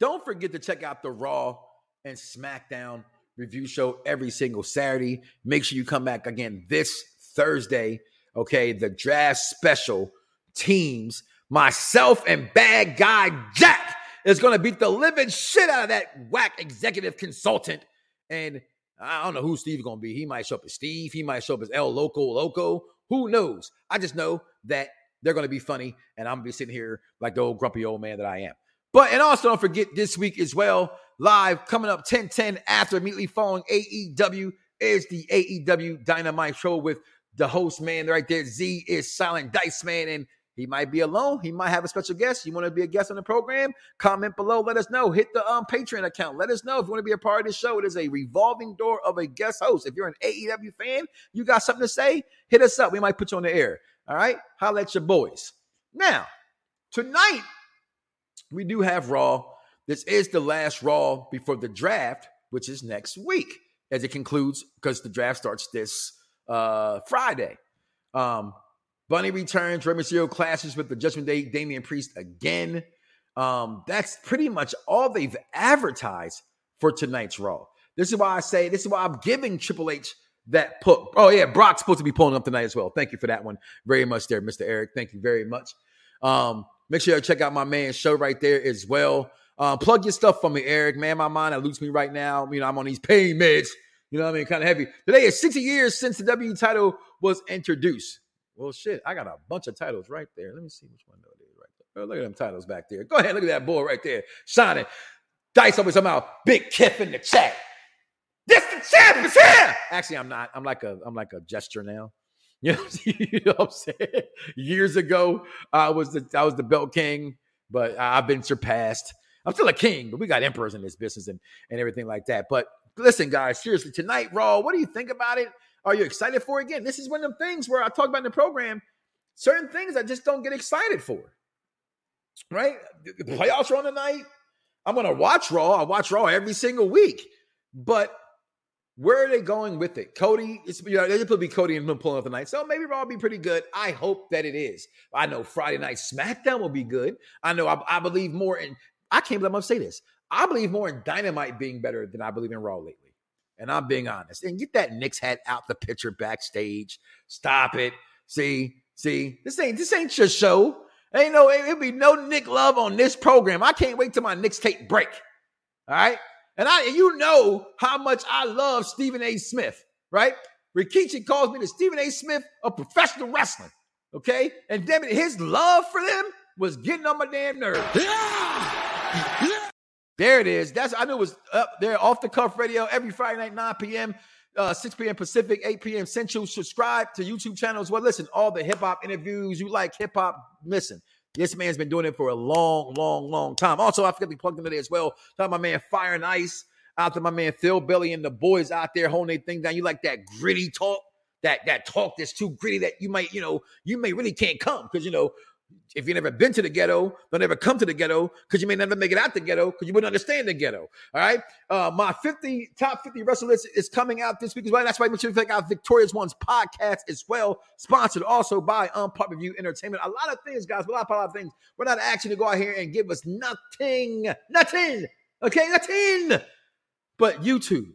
don't forget to check out the Raw and SmackDown review show every single Saturday. Make sure you come back again this Thursday. Okay, the draft special teams. Myself and bad guy Jack is going to beat the living shit out of that whack executive consultant. And I don't know who Steve's going to be. He might show up as Steve. He might show up as El Loco Loco. Who knows? I just know that they're going to be funny, and I'm going to be sitting here like the old grumpy old man that I am. But, and also don't forget this week as well, live coming up 10 10 after immediately following AEW is the AEW Dynamite show with the host man right there. Z is Silent Dice Man, and he might be alone. He might have a special guest. You want to be a guest on the program? Comment below. Let us know. Hit the um, Patreon account. Let us know if you want to be a part of this show. It is a revolving door of a guest host. If you're an AEW fan, you got something to say, hit us up. We might put you on the air. All right? Holla at your boys. Now, tonight, we do have Raw. This is the last Raw before the draft, which is next week as it concludes because the draft starts this uh, Friday. Um, Bunny returns. Rey Mysterio clashes with the Judgment Day Damian Priest again. Um, that's pretty much all they've advertised for tonight's Raw. This is why I say this is why I'm giving Triple H that put. Oh yeah, Brock's supposed to be pulling up tonight as well. Thank you for that one very much, there, Mr. Eric. Thank you very much. Um, make sure you check out my man's show right there as well. Um, plug your stuff for me, Eric. Man, my mind eludes me right now. You know, I'm on these pain meds. You know what I mean? Kind of heavy. Today is 60 years since the W title was introduced. Well, shit, I got a bunch of titles right there. Let me see which one that is right there. Oh, look at them titles back there. Go ahead, look at that boy right there, shining. Dice always somehow big kiff in the chat. This the champ is here. Actually, I'm not. I'm like a. I'm like a gesture now. You know, you know what I'm saying? Years ago, I was the I was the belt king, but I've been surpassed. I'm still a king, but we got emperors in this business and and everything like that. But listen, guys, seriously, tonight, Raw. What do you think about it? Are you excited for it? Again, this is one of them things where I talk about in the program certain things I just don't get excited for. Right? The mm-hmm. playoffs are on tonight. I'm gonna watch Raw. I watch Raw every single week, but where are they going with it? Cody, it's you know, it'll be Cody and pulling up tonight. So maybe Raw will be pretty good. I hope that it is. I know Friday night SmackDown will be good. I know I, I believe more in I can't believe I'm gonna say this. I believe more in Dynamite being better than I believe in Raw lately. And I'm being honest. And get that Knicks hat out the picture backstage. Stop it. See, see, this ain't this ain't your show. Ain't no, it'll be no Nick Love on this program. I can't wait till my Knicks tape break. All right. And I, you know how much I love Stephen A. Smith, right? Rikichi calls me the Stephen A. Smith of professional wrestling. Okay. And damn it, his love for them was getting on my damn nerves. There it is. That's I knew it was up there off the cuff radio every Friday night, 9 p.m., uh, 6 p.m. Pacific, 8 p.m. Central. Subscribe to YouTube channels. Well, listen, all the hip hop interviews you like hip hop. Listen, this man's been doing it for a long, long, long time. Also, I forgot to plug into there as well. Talking my man Fire and Ice, out to my man Phil Billy and the boys out there holding their thing down. You like that gritty talk, that that talk that's too gritty that you might, you know, you may really can't come because you know if you've never been to the ghetto, don't ever come to the ghetto because you may never make it out the ghetto because you wouldn't understand the ghetto. All right. Uh, my 50 top 50 wrestlers is coming out this week as well. That's why make sure you check out Victorious Ones podcast as well. Sponsored also by Unpop Review Entertainment. A lot of things, guys. A lot, a lot of things. We're not asking to go out here and give us nothing. Nothing. Okay, nothing. But YouTube,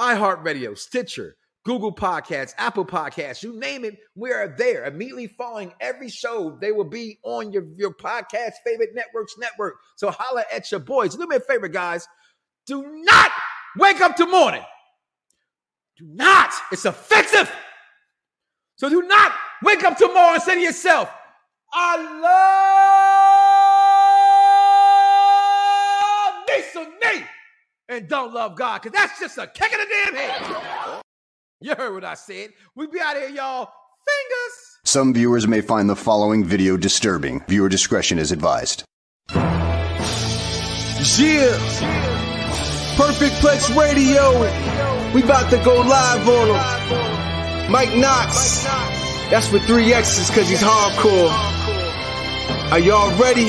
iHeartRadio, Stitcher, Google Podcasts, Apple Podcasts, you name it, we are there. Immediately following every show, they will be on your, your podcast favorite networks network. So holla at your boys. Do me a favor, guys. Do not wake up to morning. Do not. It's offensive. So do not wake up tomorrow and say to yourself, I love me some me and don't love God because that's just a kick in the damn head. You heard what I said. We be out here, y'all. Fingers. Some viewers may find the following video disturbing. Viewer discretion is advised. Yeah. Perfect Plex Radio. We about to go live on him. Mike Knoxxx. That's with three X's cause he's hardcore. Are y'all ready?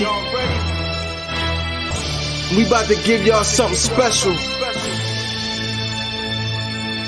We about to give y'all something special.